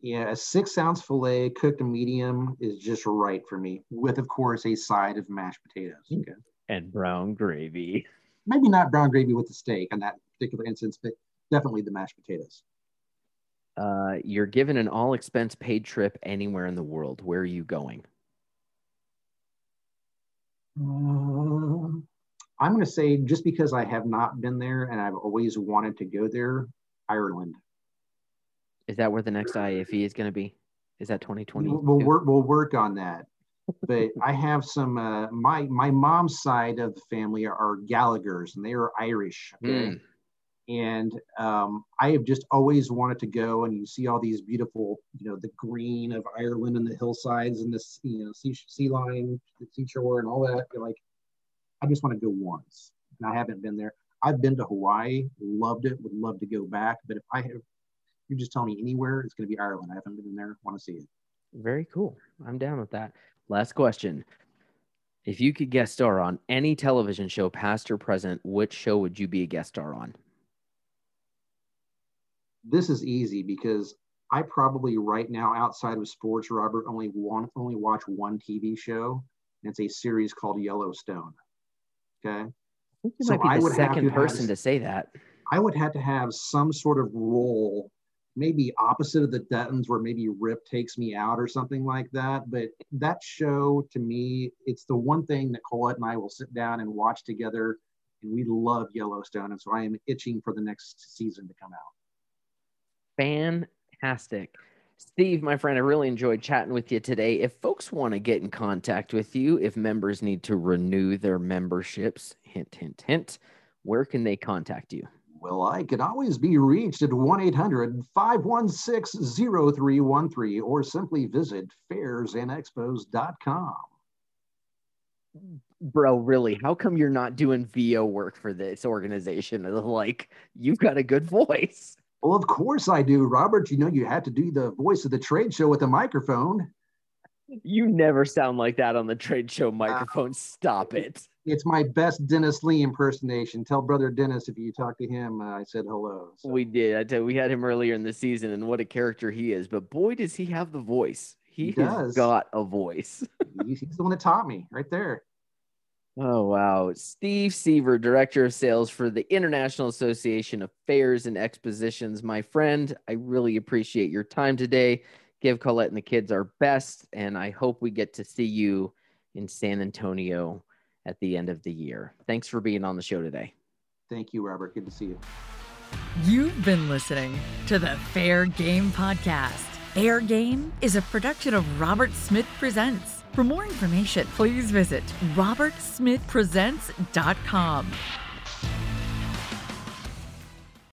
yeah, a six ounce filet cooked medium is just right for me, with of course a side of mashed potatoes. Okay. And brown gravy. Maybe not brown gravy with the steak in that particular instance, but definitely the mashed potatoes. Uh, you're given an all expense paid trip anywhere in the world. Where are you going? Uh, I'm going to say just because I have not been there and I've always wanted to go there, Ireland. Is that where the next IAFE is going to be? Is that 2020? We'll work. We'll work on that. But *laughs* I have some. Uh, my my mom's side of the family are, Gallagher's, and they are Irish. Okay. Mm. And um, I have just always wanted to go, and you see all these beautiful, you know, the green of Ireland and the hillsides and this, you know, sea, sea line, the seashore, and all that. You're like, I just want to go once, and I haven't been there. I've been to Hawaii, loved it, would love to go back. But if I have you just tell me anywhere, it's going to be Ireland. I haven't been there. Want to see it. Very cool. I'm down with that. Last question. If you could guest star on any television show, past or present, which show would you be a guest star on? This is easy because I probably right now, outside of sports, Robert, only one only watch one TV show. And it's a series called Yellowstone. Okay. I think you so might be the second person have, to say that. I would have to have some sort of role maybe opposite of the Duttons, where maybe Rip takes me out or something like that. But that show to me, it's the one thing that Colette and I will sit down and watch together. And we love Yellowstone. And so I am itching for the next season to come out. Fantastic. Steve, my friend, I really enjoyed chatting with you today. If folks want to get in contact with you, if members need to renew their memberships, hint, hint, hint, where can they contact you? Well, I can always be reached at 1 800 516 0313 or simply visit fairsandexpos.com. Bro, really, how come you're not doing VO work for this organization? *laughs* Like, you've got a good voice. Well, of course I do, Robert. You know, you had to do the voice of the trade show with a microphone. You never sound like that on the trade show microphone. Uh, Stop it. It's my best Dennis Lee impersonation. Tell brother Dennis if you talk to him, uh, I said hello. So. We did. I tell you, we had him earlier in the season, and what a character he is. But boy, does he have the voice. He, he has got a voice. *laughs* he's the one that taught me right there. Oh, wow. Steve Seaver, Director of Sales for the International Association of Fairs and Expositions. My friend, I really appreciate your time today. Give Colette and the kids our best, and I hope we get to see you in San Antonio at the end of the year. Thanks for being on the show today. Thank you, Robert. Good to see you. You've been listening to the Fair Game Podcast. Fair Game is a production of Robert Smith Presents. For more information, please visit robertsmithpresents.com.